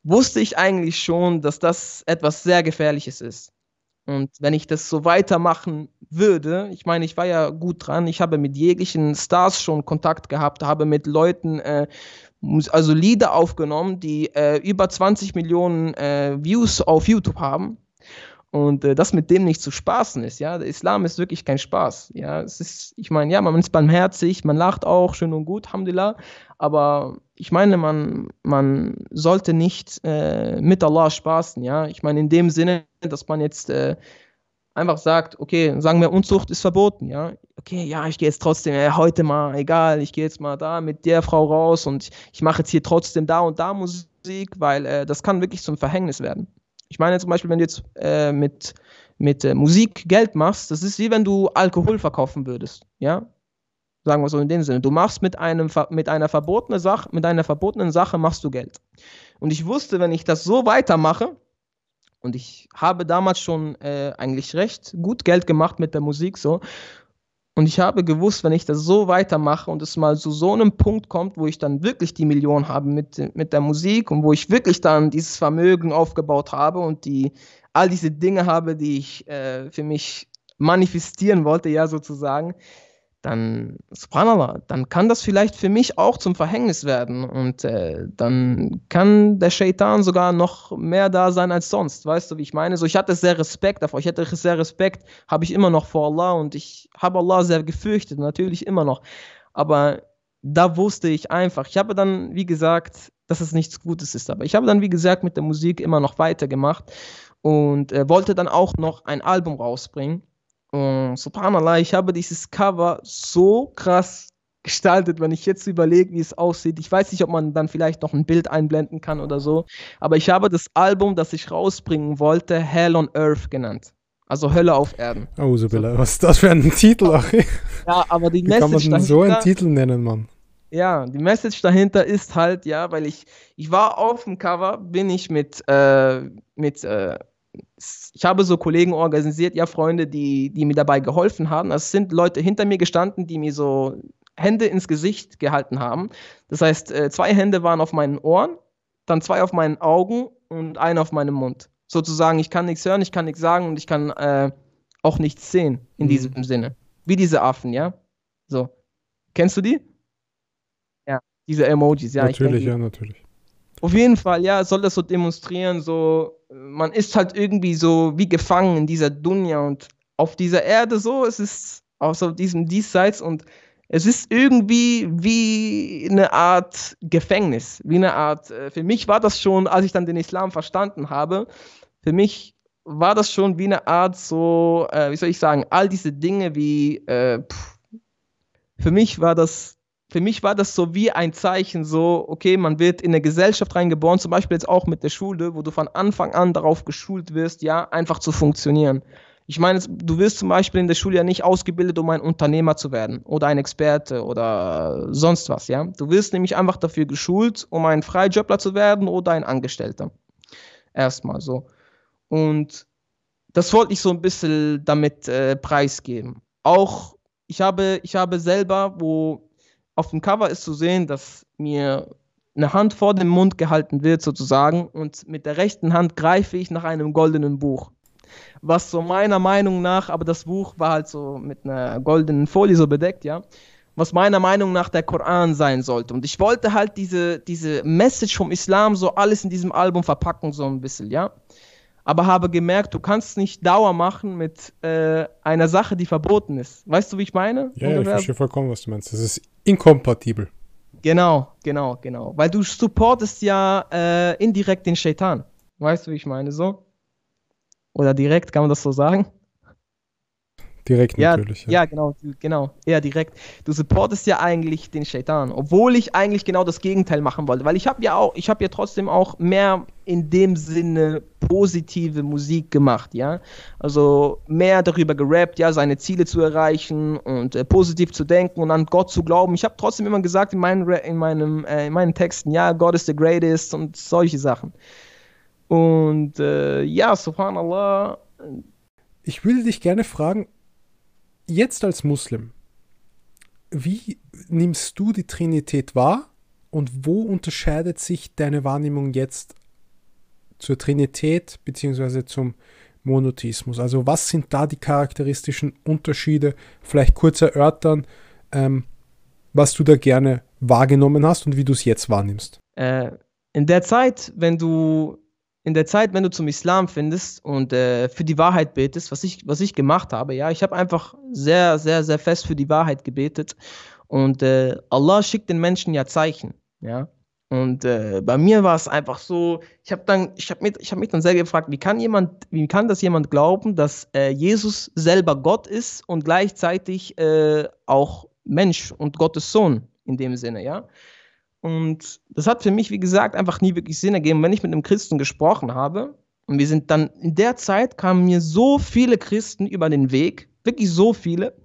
wusste ich eigentlich schon, dass das etwas sehr Gefährliches ist. Und wenn ich das so weitermachen würde, ich meine, ich war ja gut dran, ich habe mit jeglichen Stars schon Kontakt gehabt, habe mit Leuten äh, also Lieder aufgenommen, die äh, über 20 Millionen äh, Views auf YouTube haben. Und äh, das mit dem nicht zu spaßen ist, ja. Der Islam ist wirklich kein Spaß. Ja, es ist, ich meine, ja, man ist barmherzig, man lacht auch, schön und gut, Alhamdulillah. Aber ich meine, man, man sollte nicht äh, mit Allah spaßen, ja. Ich meine, in dem Sinne, dass man jetzt äh, einfach sagt, okay, sagen wir, Unzucht ist verboten, ja. Okay, ja, ich gehe jetzt trotzdem, äh, heute mal, egal, ich gehe jetzt mal da mit der Frau raus und ich mache jetzt hier trotzdem da und da Musik, weil äh, das kann wirklich zum Verhängnis werden. Ich meine zum Beispiel, wenn du jetzt äh, mit, mit äh, Musik Geld machst, das ist wie wenn du Alkohol verkaufen würdest, ja. Sagen wir so in dem Sinne. Du machst mit, einem, mit einer verbotenen Sache, mit einer verbotenen Sache machst du Geld. Und ich wusste, wenn ich das so weitermache, und ich habe damals schon äh, eigentlich recht gut Geld gemacht mit der Musik so. Und ich habe gewusst, wenn ich das so weitermache und es mal zu so einem Punkt kommt, wo ich dann wirklich die Million habe mit, mit der Musik und wo ich wirklich dann dieses Vermögen aufgebaut habe und die all diese Dinge habe, die ich äh, für mich manifestieren wollte, ja sozusagen, dann, subhanallah, dann kann das vielleicht für mich auch zum Verhängnis werden und äh, dann kann der Shaitan sogar noch mehr da sein als sonst, weißt du, wie ich meine? So, ich hatte sehr Respekt davor, ich hatte sehr Respekt, habe ich immer noch vor Allah und ich habe Allah sehr gefürchtet, natürlich immer noch, aber da wusste ich einfach, ich habe dann, wie gesagt, dass es nichts Gutes ist, aber ich habe dann, wie gesagt, mit der Musik immer noch weitergemacht und äh, wollte dann auch noch ein Album rausbringen und subhanallah, ich habe dieses Cover so krass gestaltet, wenn ich jetzt überlege, wie es aussieht. Ich weiß nicht, ob man dann vielleicht noch ein Bild einblenden kann oder so. Aber ich habe das Album, das ich rausbringen wollte, Hell on Earth genannt. Also Hölle auf Erden. Oh, so, was ist das für ein Titel, ach? Ja, *laughs* aber die Wie Message kann man so einen Titel nennen, Mann? ja, die Message dahinter ist halt, ja, weil ich, ich war auf dem Cover, bin ich mit, äh, mit äh, ich habe so Kollegen organisiert, ja, Freunde, die, die mir dabei geholfen haben. Es sind Leute hinter mir gestanden, die mir so Hände ins Gesicht gehalten haben. Das heißt, äh, zwei Hände waren auf meinen Ohren, dann zwei auf meinen Augen und einer auf meinem Mund. Sozusagen, ich kann nichts hören, ich kann nichts sagen und ich kann äh, auch nichts sehen in mhm. diesem Sinne. Wie diese Affen, ja? So. Kennst du die? Ja, diese Emojis, ja. Natürlich, denke, ja, natürlich. Auf jeden Fall, ja, soll das so demonstrieren, so, man ist halt irgendwie so wie gefangen in dieser Dunja und auf dieser Erde so, es ist außer diesem Diesseits und es ist irgendwie wie eine Art Gefängnis, wie eine Art, äh, für mich war das schon, als ich dann den Islam verstanden habe, für mich war das schon wie eine Art so, äh, wie soll ich sagen, all diese Dinge wie, äh, pff, für mich war das für mich war das so wie ein Zeichen, so, okay, man wird in eine Gesellschaft reingeboren, zum Beispiel jetzt auch mit der Schule, wo du von Anfang an darauf geschult wirst, ja, einfach zu funktionieren. Ich meine, du wirst zum Beispiel in der Schule ja nicht ausgebildet, um ein Unternehmer zu werden oder ein Experte oder sonst was, ja. Du wirst nämlich einfach dafür geschult, um ein Freijobler zu werden oder ein Angestellter. Erstmal so. Und das wollte ich so ein bisschen damit äh, preisgeben. Auch ich habe, ich habe selber, wo auf dem Cover ist zu sehen, dass mir eine Hand vor dem Mund gehalten wird sozusagen und mit der rechten Hand greife ich nach einem goldenen Buch. Was so meiner Meinung nach, aber das Buch war halt so mit einer goldenen Folie so bedeckt, ja, was meiner Meinung nach der Koran sein sollte. Und ich wollte halt diese, diese Message vom Islam so alles in diesem Album verpacken, so ein bisschen, ja aber habe gemerkt, du kannst nicht Dauer machen mit äh, einer Sache, die verboten ist. Weißt du, wie ich meine? Ja, ja ich verstehe vollkommen, was du meinst. Das ist inkompatibel. Genau, genau, genau. Weil du supportest ja äh, indirekt den Shaitan. Weißt du, wie ich meine? So? Oder direkt, kann man das so sagen? Direkt ja, natürlich. Ja. ja, genau, genau, eher direkt. Du supportest ja eigentlich den Shaitan, obwohl ich eigentlich genau das Gegenteil machen wollte, weil ich habe ja auch, ich habe ja trotzdem auch mehr in dem Sinne positive Musik gemacht, ja. Also mehr darüber gerappt, ja, seine Ziele zu erreichen und äh, positiv zu denken und an Gott zu glauben. Ich habe trotzdem immer gesagt in meinen, in, meinem, äh, in meinen Texten, ja, Gott ist the greatest und solche Sachen. Und äh, ja, subhanallah. Ich würde dich gerne fragen, jetzt als Muslim, wie nimmst du die Trinität wahr und wo unterscheidet sich deine Wahrnehmung jetzt zur Trinität bzw. zum Monotheismus? Also was sind da die charakteristischen Unterschiede? Vielleicht kurz erörtern, ähm, was du da gerne wahrgenommen hast und wie du es jetzt wahrnimmst. Äh, in der Zeit, wenn du in der Zeit, wenn du zum Islam findest und äh, für die Wahrheit betest, was ich, was ich gemacht habe, ja, ich habe einfach sehr, sehr, sehr fest für die Wahrheit gebetet und äh, Allah schickt den Menschen ja Zeichen, ja. Und äh, bei mir war es einfach so, ich habe dann, mich, ich mich dann selber gefragt, wie kann jemand, wie kann das jemand glauben, dass äh, Jesus selber Gott ist und gleichzeitig äh, auch Mensch und Gottes Sohn in dem Sinne, ja? Und das hat für mich, wie gesagt, einfach nie wirklich Sinn ergeben, wenn ich mit einem Christen gesprochen habe. Und wir sind dann, in der Zeit kamen mir so viele Christen über den Weg, wirklich so viele,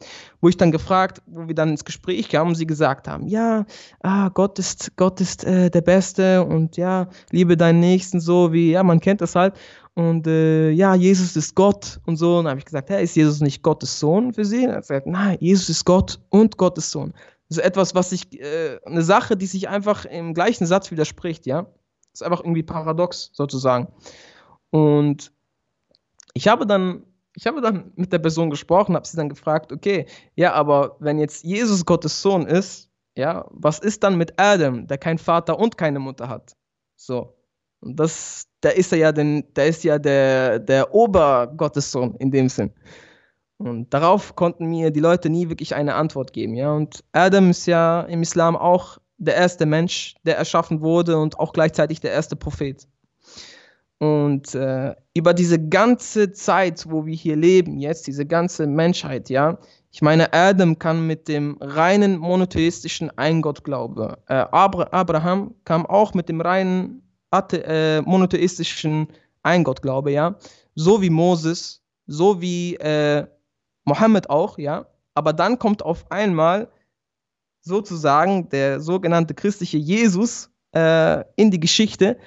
wo ich dann gefragt, wo wir dann ins Gespräch kamen und sie gesagt haben, ja, ah, Gott ist, Gott ist äh, der Beste und ja, liebe deinen Nächsten so wie, ja, man kennt das halt. Und äh, ja, Jesus ist Gott und so. Und dann habe ich gesagt, hey, ist Jesus nicht Gottes Sohn für sie? Und er hat gesagt, nein, Jesus ist Gott und Gottes Sohn. Ist etwas, was sich, äh, eine Sache, die sich einfach im gleichen Satz widerspricht, ja. Ist einfach irgendwie paradox, sozusagen. Und ich habe dann, ich habe dann mit der Person gesprochen, habe sie dann gefragt, okay, ja, aber wenn jetzt Jesus Gottes Sohn ist, ja, was ist dann mit Adam, der keinen Vater und keine Mutter hat? So. Und das, der ist ja, den, der ist ja der, der Obergottessohn in dem Sinn. Und darauf konnten mir die Leute nie wirklich eine Antwort geben. Ja? Und Adam ist ja im Islam auch der erste Mensch, der erschaffen wurde und auch gleichzeitig der erste Prophet. Und äh, über diese ganze Zeit, wo wir hier leben, jetzt diese ganze Menschheit, ja, ich meine, Adam kann mit dem reinen monotheistischen Eingottglaube. Äh, Abraham kam auch mit dem reinen Athe äh, monotheistischen Eingottglaube, ja, so wie Moses, so wie äh, Mohammed auch, ja. Aber dann kommt auf einmal sozusagen der sogenannte christliche Jesus äh, in die Geschichte,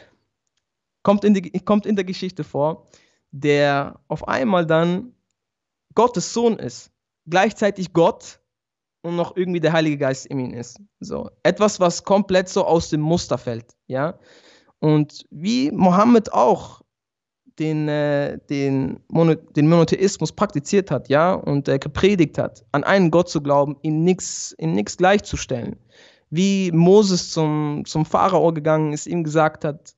kommt in, die, kommt in der Geschichte vor, der auf einmal dann Gottes Sohn ist, gleichzeitig Gott und noch irgendwie der Heilige Geist in ihm ist. So etwas, was komplett so aus dem Muster fällt, ja. Und wie Mohammed auch den, äh, den, Mono, den Monotheismus praktiziert hat, ja, und äh, gepredigt hat, an einen Gott zu glauben, ihm nichts in nichts gleichzustellen. Wie Moses zum, zum Pharao gegangen ist, ihm gesagt hat,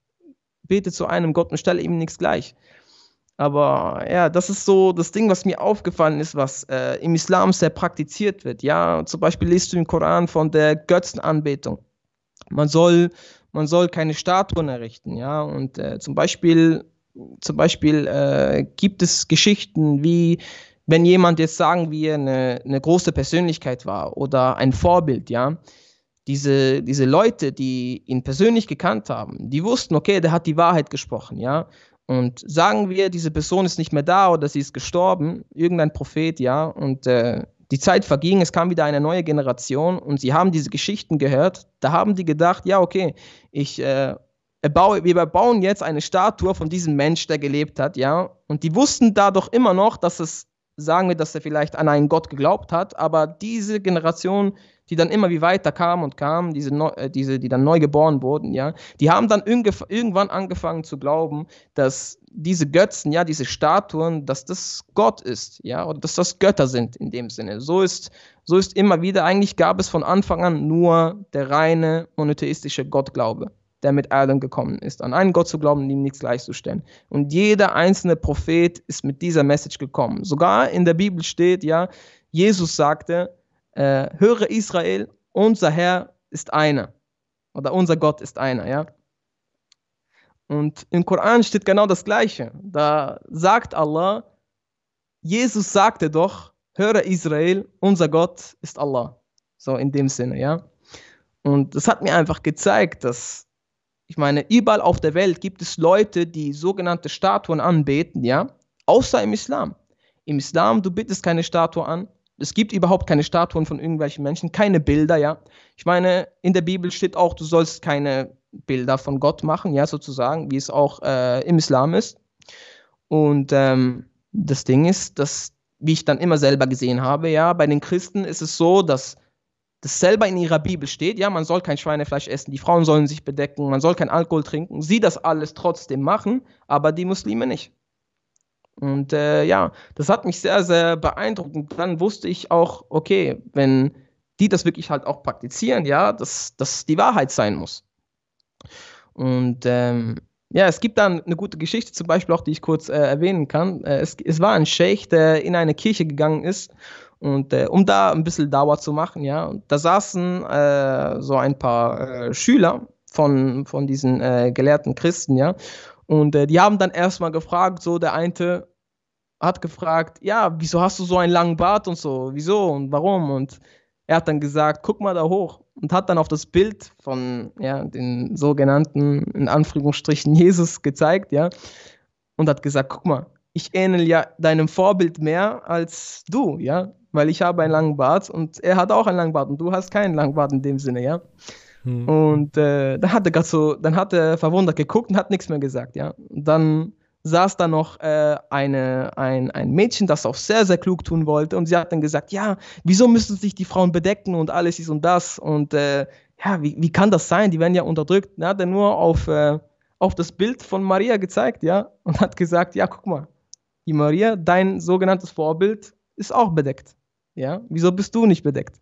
bete zu einem Gott und stelle ihm nichts gleich. Aber ja, das ist so das Ding, was mir aufgefallen ist, was äh, im Islam sehr praktiziert wird. Ja, zum Beispiel liest du im Koran von der Götzenanbetung. Man soll, man soll keine Statuen errichten, ja. Und äh, zum Beispiel zum Beispiel äh, gibt es Geschichten wie, wenn jemand jetzt sagen wir eine, eine große Persönlichkeit war oder ein Vorbild, ja, diese, diese Leute, die ihn persönlich gekannt haben, die wussten, okay, der hat die Wahrheit gesprochen, ja. Und sagen wir, diese Person ist nicht mehr da oder sie ist gestorben, irgendein Prophet, ja, und äh, die Zeit verging, es kam wieder eine neue Generation und sie haben diese Geschichten gehört. Da haben die gedacht, ja, okay, ich äh, wir bauen jetzt eine Statue von diesem Mensch, der gelebt hat, ja. Und die wussten da doch immer noch, dass es, sagen wir, dass er vielleicht an einen Gott geglaubt hat, aber diese Generation, die dann immer wie weiter kam und kam, diese, äh, diese, die dann neu geboren wurden, ja, die haben dann irgendwann angefangen zu glauben, dass diese Götzen, ja, diese Statuen, dass das Gott ist, ja, oder dass das Götter sind in dem Sinne. So ist, so ist immer wieder, eigentlich gab es von Anfang an nur der reine monotheistische Gottglaube der mit Adam gekommen ist, an einen Gott zu glauben ihm nichts gleichzustellen. Und jeder einzelne Prophet ist mit dieser Message gekommen. Sogar in der Bibel steht, ja, Jesus sagte, äh, höre Israel, unser Herr ist einer. Oder unser Gott ist einer, ja. Und im Koran steht genau das Gleiche. Da sagt Allah, Jesus sagte doch, höre Israel, unser Gott ist Allah. So in dem Sinne, ja. Und das hat mir einfach gezeigt, dass ich meine, überall auf der Welt gibt es Leute, die sogenannte Statuen anbeten, ja, außer im Islam. Im Islam, du bittest keine Statue an. Es gibt überhaupt keine Statuen von irgendwelchen Menschen, keine Bilder, ja. Ich meine, in der Bibel steht auch, du sollst keine Bilder von Gott machen, ja, sozusagen, wie es auch äh, im Islam ist. Und ähm, das Ding ist, dass, wie ich dann immer selber gesehen habe, ja, bei den Christen ist es so, dass das selber in ihrer Bibel steht, ja, man soll kein Schweinefleisch essen, die Frauen sollen sich bedecken, man soll kein Alkohol trinken, sie das alles trotzdem machen, aber die Muslime nicht. Und äh, ja, das hat mich sehr, sehr beeindruckt. Und dann wusste ich auch, okay, wenn die das wirklich halt auch praktizieren, ja, dass das die Wahrheit sein muss. Und ähm, ja, es gibt dann eine gute Geschichte, zum Beispiel auch, die ich kurz äh, erwähnen kann. Äh, es, es war ein Scheich, der in eine Kirche gegangen ist und äh, um da ein bisschen Dauer zu machen, ja, und da saßen äh, so ein paar äh, Schüler von, von diesen äh, gelehrten Christen, ja. Und äh, die haben dann erstmal gefragt, so der eine hat gefragt, ja, wieso hast du so einen langen Bart und so, wieso und warum? Und er hat dann gesagt, guck mal da hoch und hat dann auf das Bild von ja, den sogenannten, in Anführungsstrichen, Jesus gezeigt, ja, und hat gesagt, guck mal, ich ähnel ja deinem Vorbild mehr als du, ja weil ich habe einen langen Bart und er hat auch einen langen Bart und du hast keinen langen Bart in dem Sinne, ja. Hm. Und äh, dann hat er gerade so, dann hat er verwundert geguckt und hat nichts mehr gesagt, ja. Und dann saß da noch äh, eine, ein, ein Mädchen, das auch sehr, sehr klug tun wollte. Und sie hat dann gesagt, ja, wieso müssen sich die Frauen bedecken und alles ist und das? Und äh, ja, wie, wie kann das sein? Die werden ja unterdrückt. Dann hat er nur auf, äh, auf das Bild von Maria gezeigt, ja, und hat gesagt, ja, guck mal, die Maria, dein sogenanntes Vorbild, ist auch bedeckt. Ja, wieso bist du nicht bedeckt?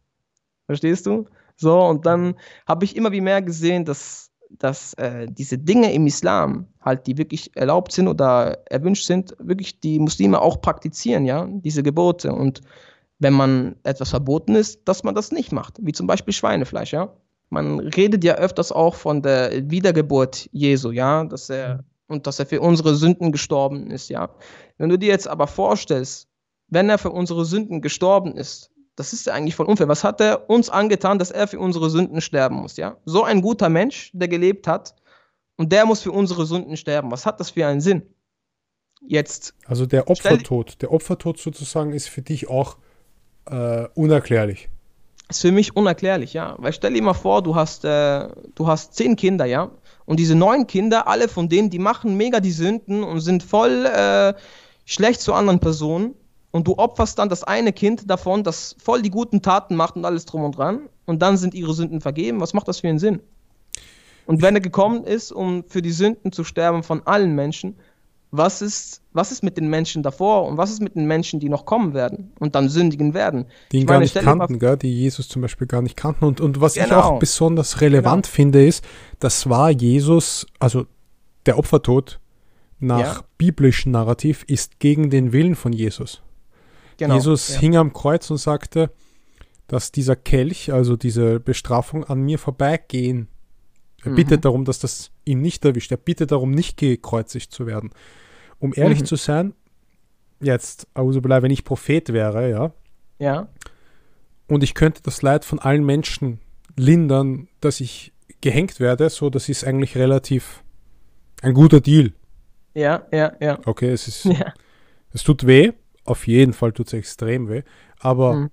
Verstehst du? So, und dann habe ich immer wie mehr gesehen, dass, dass äh, diese Dinge im Islam, halt, die wirklich erlaubt sind oder erwünscht sind, wirklich die Muslime auch praktizieren, ja, diese Gebote. Und wenn man etwas verboten ist, dass man das nicht macht, wie zum Beispiel Schweinefleisch, ja. Man redet ja öfters auch von der Wiedergeburt Jesu, ja, dass er und dass er für unsere Sünden gestorben ist, ja. Wenn du dir jetzt aber vorstellst, wenn er für unsere Sünden gestorben ist, das ist ja eigentlich voll unfair. Was hat er uns angetan, dass er für unsere Sünden sterben muss, ja? So ein guter Mensch, der gelebt hat, und der muss für unsere Sünden sterben. Was hat das für einen Sinn? Jetzt. Also der Opfertod, der Opfertod sozusagen ist für dich auch äh, unerklärlich. ist für mich unerklärlich, ja. Weil stell dir mal vor, du hast, äh, du hast zehn Kinder, ja. Und diese neun Kinder, alle von denen, die machen mega die Sünden und sind voll äh, schlecht zu anderen Personen. Und du opferst dann das eine Kind davon, das voll die guten Taten macht und alles drum und dran. Und dann sind ihre Sünden vergeben. Was macht das für einen Sinn? Und wenn er gekommen ist, um für die Sünden zu sterben von allen Menschen, was ist, was ist mit den Menschen davor und was ist mit den Menschen, die noch kommen werden und dann sündigen werden? Die ihn Ich gar meine, nicht kannten, gell? die Jesus zum Beispiel gar nicht kannten. Und, und was ich Genau. auch besonders relevant Genau. finde, ist, das war Jesus, also der Opfertod nach Ja. biblischem Narrativ ist gegen den Willen von Jesus. Genau, Jesus ja. hing am Kreuz und sagte, dass dieser Kelch, also diese Bestrafung, an mir vorbeigehen. Er Mhm. bittet darum, dass das ihn nicht erwischt. Er bittet darum, nicht gekreuzigt zu werden. Um ehrlich Mhm. zu sein, jetzt, also wenn ich Prophet wäre, ja, Ja, und ich könnte das Leid von allen Menschen lindern, dass ich gehängt werde, so das ist eigentlich relativ ein guter Deal. ja, ja, ja. Okay, es ist, *laughs* Ja, es tut weh, auf jeden Fall tut es extrem weh, aber Mhm.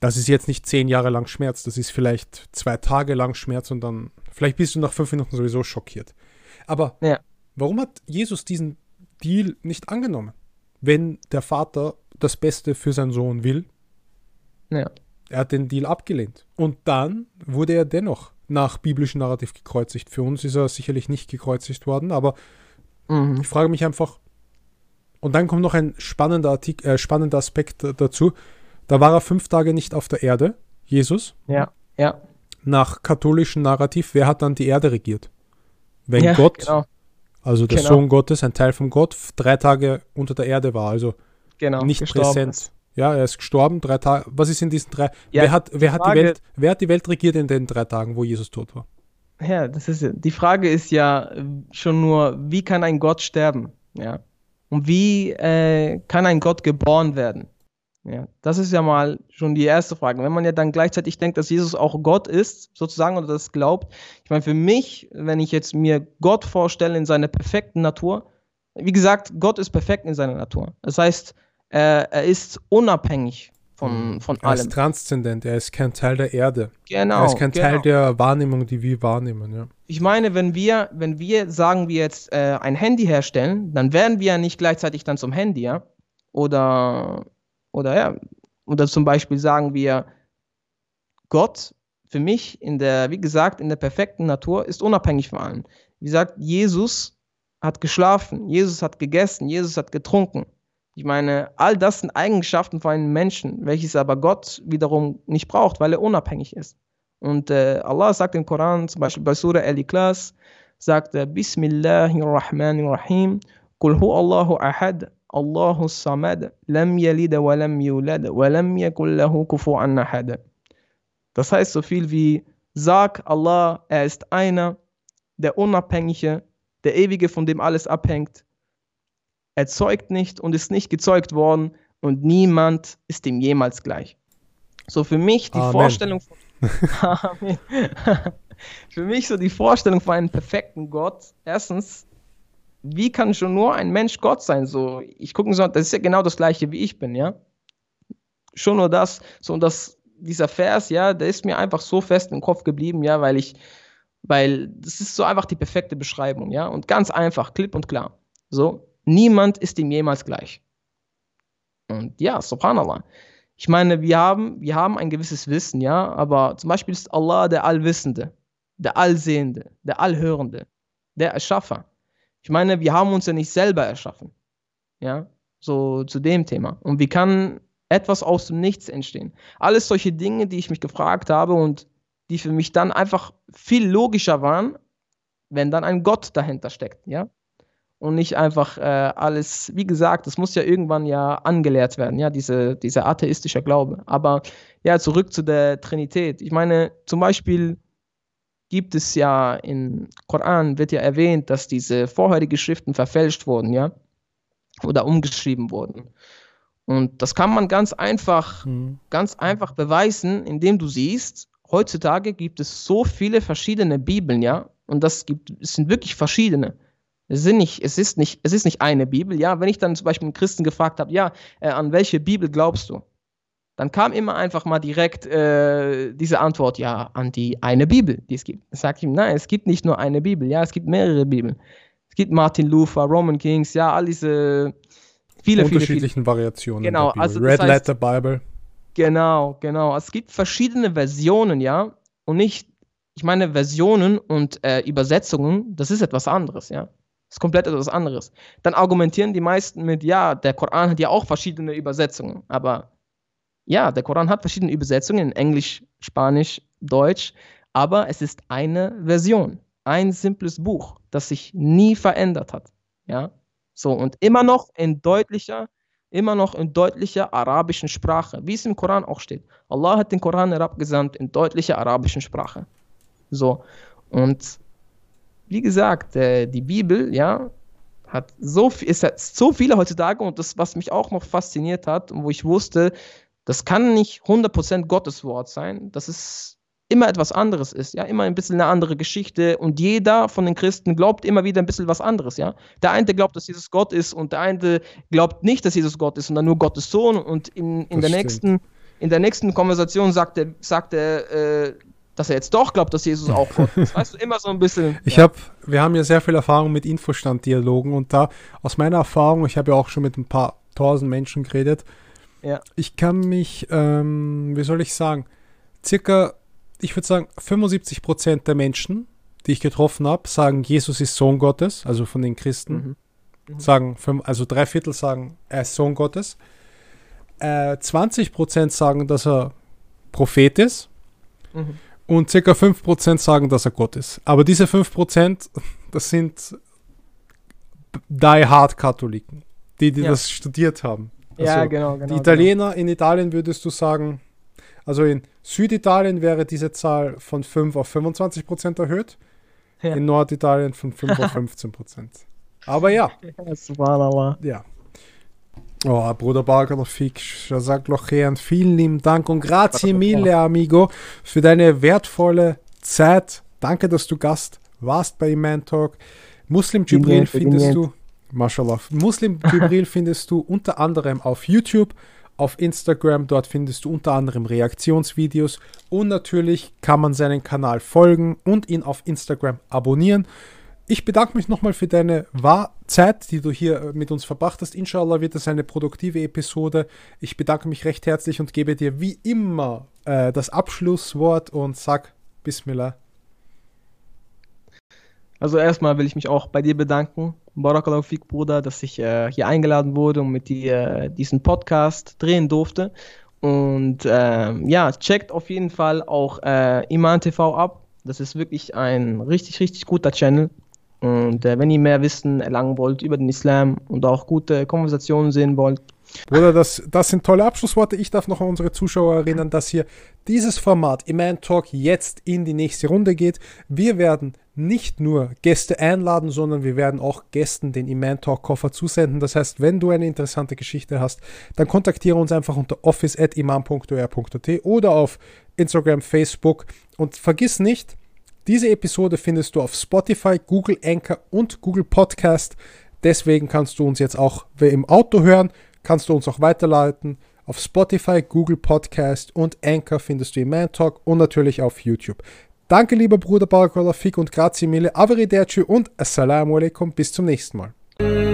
das ist jetzt nicht zehn Jahre lang Schmerz, das ist vielleicht zwei Tage lang Schmerz und dann, vielleicht bist du nach fünf Minuten sowieso schockiert. Aber Ja. warum hat Jesus diesen Deal nicht angenommen? Wenn der Vater das Beste für seinen Sohn will, ja. Er hat den Deal abgelehnt. Und dann wurde er dennoch nach biblischem Narrativ gekreuzigt. Für uns ist er sicherlich nicht gekreuzigt worden, aber Mhm. ich frage mich einfach. Und dann kommt noch ein spannender, Artik äh, spannender Aspekt dazu. Da war er fünf Tage nicht auf der Erde, Jesus. Ja, ja. Nach katholischem Narrativ, wer hat dann die Erde regiert? Wenn ja, Gott, Genau, also der genau. Sohn Gottes, ein Teil von Gott, drei Tage unter der Erde war, also genau. nicht präsent. ist. Ja, er ist gestorben, drei Tage. Was ist in diesen drei? Ja, wer hat, wer, hat die Welt, wer hat die Welt regiert in den drei Tagen, wo Jesus tot war? Ja, das ist ja- die Frage ist ja äh, schon nur, wie kann ein Gott sterben? Ja. Und wie äh, kann ein Gott geboren werden? Ja, das ist ja mal schon die erste Frage. Wenn man ja dann gleichzeitig denkt, dass Jesus auch Gott ist, sozusagen, oder das glaubt. Ich meine, für mich, wenn ich jetzt mir Gott vorstelle in seiner perfekten Natur, wie gesagt, Gott ist perfekt in seiner Natur. Das heißt, er, er ist unabhängig von, von Er allem. ist transzendent, er ist kein Teil der Erde. Genau. er ist kein genau. Teil der Wahrnehmung, die wir wahrnehmen. Ja. Ich meine, wenn wir, wenn wir sagen wir jetzt äh, ein Handy herstellen, dann werden wir ja nicht gleichzeitig dann zum Handy, ja? Oder, oder ja, oder zum Beispiel sagen wir, Gott für mich in der, wie gesagt, in der perfekten Natur ist unabhängig von allem. Wie gesagt, Jesus hat geschlafen, Jesus hat gegessen, Jesus hat getrunken. Ich meine, all das sind Eigenschaften von einem Menschen, welches aber Gott wiederum nicht braucht, weil er unabhängig ist. Und äh, Allah sagt im Koran, zum Beispiel bei Surah Al-Ikhlas, sagt er, Bismillahirrahmanirrahim, Qul hu Allahu ahad, Allahu samad, lam yalid wa lam yulad, wa lam yakul lahu kufuwan ahad. Das heißt so viel wie, sag Allah, er ist einer, der Unabhängige, der Ewige, von dem alles abhängt. Er zeugt nicht und ist nicht gezeugt worden und niemand ist ihm jemals gleich. So für mich die Amen. Vorstellung von *laughs* *laughs* für mich so die Vorstellung von einem perfekten Gott. Erstens, wie kann schon nur ein Mensch Gott sein? So, ich gucke so, das ist ja genau das gleiche wie ich bin, ja. Schon nur das, so und das, dieser Vers, ja, der ist mir einfach so fest im Kopf geblieben, ja, weil ich, weil das ist so einfach die perfekte Beschreibung, ja, und ganz einfach, klipp und klar. So, niemand ist ihm jemals gleich. Und ja, subhanallah. Ich meine, wir haben, wir haben ein gewisses Wissen, ja, aber zum Beispiel ist Allah der Allwissende, der Allsehende, der Allhörende, der Erschaffer. Ich meine, wir haben uns ja nicht selber erschaffen, ja, so zu dem Thema. Und wie kann etwas aus dem Nichts entstehen? Alles solche Dinge, die ich mich gefragt habe und die für mich dann einfach viel logischer waren, wenn dann ein Gott dahinter steckt, ja und nicht einfach äh, alles, wie gesagt, das muss ja irgendwann ja angelehrt werden, ja, diese, dieser atheistische Glaube. Aber ja, zurück zu der Trinität. Ich meine, zum Beispiel gibt es ja im Koran, wird ja erwähnt, dass diese vorherigen Schriften verfälscht wurden, ja, oder umgeschrieben wurden. Und das kann man ganz einfach, Mhm. ganz einfach beweisen, indem du siehst, heutzutage gibt es so viele verschiedene Bibeln, ja, und das gibt, es sind wirklich verschiedene. Es, sind nicht, es, ist nicht, es ist nicht eine Bibel, ja. Wenn ich dann zum Beispiel einen Christen gefragt habe, ja, äh, an welche Bibel glaubst du? dann kam immer einfach mal direkt äh, diese Antwort, ja, an die eine Bibel, die es gibt. Ich sage ihm, nein, es gibt nicht nur eine Bibel, ja, es gibt mehrere Bibeln. Es gibt Martin Luther, Roman Kings, ja, all diese viele, unterschiedlichen viele, viele. Variationen. Genau, also Red heißt, Letter Bible. Genau, genau. Es gibt verschiedene Versionen, ja, und nicht, ich meine, Versionen und äh, Übersetzungen, das ist etwas anderes, ja. Das ist komplett etwas anderes. Dann argumentieren die meisten mit, ja, der Koran hat ja auch verschiedene Übersetzungen. Aber ja, der Koran hat verschiedene Übersetzungen in Englisch, Spanisch, Deutsch. Aber es ist eine Version, ein simples Buch, das sich nie verändert hat. Ja, so und immer noch in deutlicher, immer noch in deutlicher arabischen Sprache, wie es im Koran auch steht. Allah hat den Koran herabgesandt in deutlicher arabischen Sprache. So und wie gesagt, äh, die Bibel, ja, hat so viel, ist so viele heutzutage und das, was mich auch noch fasziniert hat und wo ich wusste, das kann nicht 100% Gottes Wort sein, dass es immer etwas anderes ist, ja, immer ein bisschen eine andere Geschichte und jeder von den Christen glaubt immer wieder ein bisschen was anderes, ja. Der eine glaubt, dass Jesus Gott ist und der eine glaubt nicht, dass Jesus Gott ist, sondern nur Gottes Sohn und in, in der nächsten in der nächsten Konversation sagt er, sagt er äh, dass er jetzt doch glaubt, dass Jesus auch Gott ist. *laughs* Weißt du, immer so ein bisschen. Ich ja. habe, wir haben ja sehr viel Erfahrung mit Infostand-Dialogen und da aus meiner Erfahrung, ich habe ja auch schon mit ein paar tausend Menschen geredet, ja. ich kann mich, ähm, wie soll ich sagen, circa, ich würde sagen, 75 Prozent der Menschen, die ich getroffen habe, sagen, Jesus ist Sohn Gottes, also von den Christen. Mhm. Mhm. Sagen, also drei Viertel sagen, er ist Sohn Gottes. Äh, 20 Prozent sagen, dass er Prophet ist. Mhm und circa 5% sagen, dass er Gott ist. Aber diese 5%, *laughs* das sind die Hard Katholiken, die, die ja. das studiert haben. Also ja, genau, genau. Die Italiener, genau. in Italien würdest du sagen, also in Süditalien wäre diese Zahl von 5 auf 25% erhöht, ja. in Norditalien von 5 auf *laughs* 15%. Aber ja. ja, ja. Oh, Bruder Barger Fix, Jazak Lochean, vielen lieben Dank und grazie mille, amigo, für deine wertvolle Zeit. Danke, dass du Gast warst bei Iman Talk. Muslim Jibril findest du, mashallah, Muslim Jibril *laughs* findest du unter anderem auf YouTube, auf Instagram, dort findest du unter anderem Reaktionsvideos und natürlich kann man seinen Kanal folgen und ihn auf Instagram abonnieren. Ich bedanke mich nochmal für deine Zeit, die du hier äh, mit uns verbracht hast. Inshallah wird es eine produktive Episode. Ich bedanke mich recht herzlich und gebe dir wie immer äh, das Abschlusswort und sag Bismillah. Also erstmal will ich mich auch bei dir bedanken, Barakallahu Fik, Bruder, dass ich äh, hier eingeladen wurde und mit dir äh, diesen Podcast drehen durfte. Und ähm, ja, checkt auf jeden Fall auch äh, Iman TV ab. Das ist wirklich ein richtig, richtig guter Channel. Und äh, wenn ihr mehr Wissen erlangen wollt über den Islam und auch gute Konversationen sehen wollt. Bruder, das, das sind tolle Abschlussworte. Ich darf noch an unsere Zuschauer erinnern, dass hier dieses Format Iman Talk jetzt in die nächste Runde geht. Wir werden nicht nur Gäste einladen, sondern wir werden auch Gästen den Iman Talk Koffer zusenden. Das heißt, wenn du eine interessante Geschichte hast, dann kontaktiere uns einfach unter office.imam.or.at oder auf Instagram, Facebook und vergiss nicht, diese Episode findest du auf Spotify, Google Anchor und Google Podcast. Deswegen kannst du uns jetzt auch im Auto hören, kannst du uns auch weiterleiten. Auf Spotify, Google Podcast und Anchor findest du Man Talk und natürlich auf YouTube. Danke, lieber Bruder Barakallah, Fik und grazie mille, Arrivederci und Assalamu alaikum, bis zum nächsten Mal.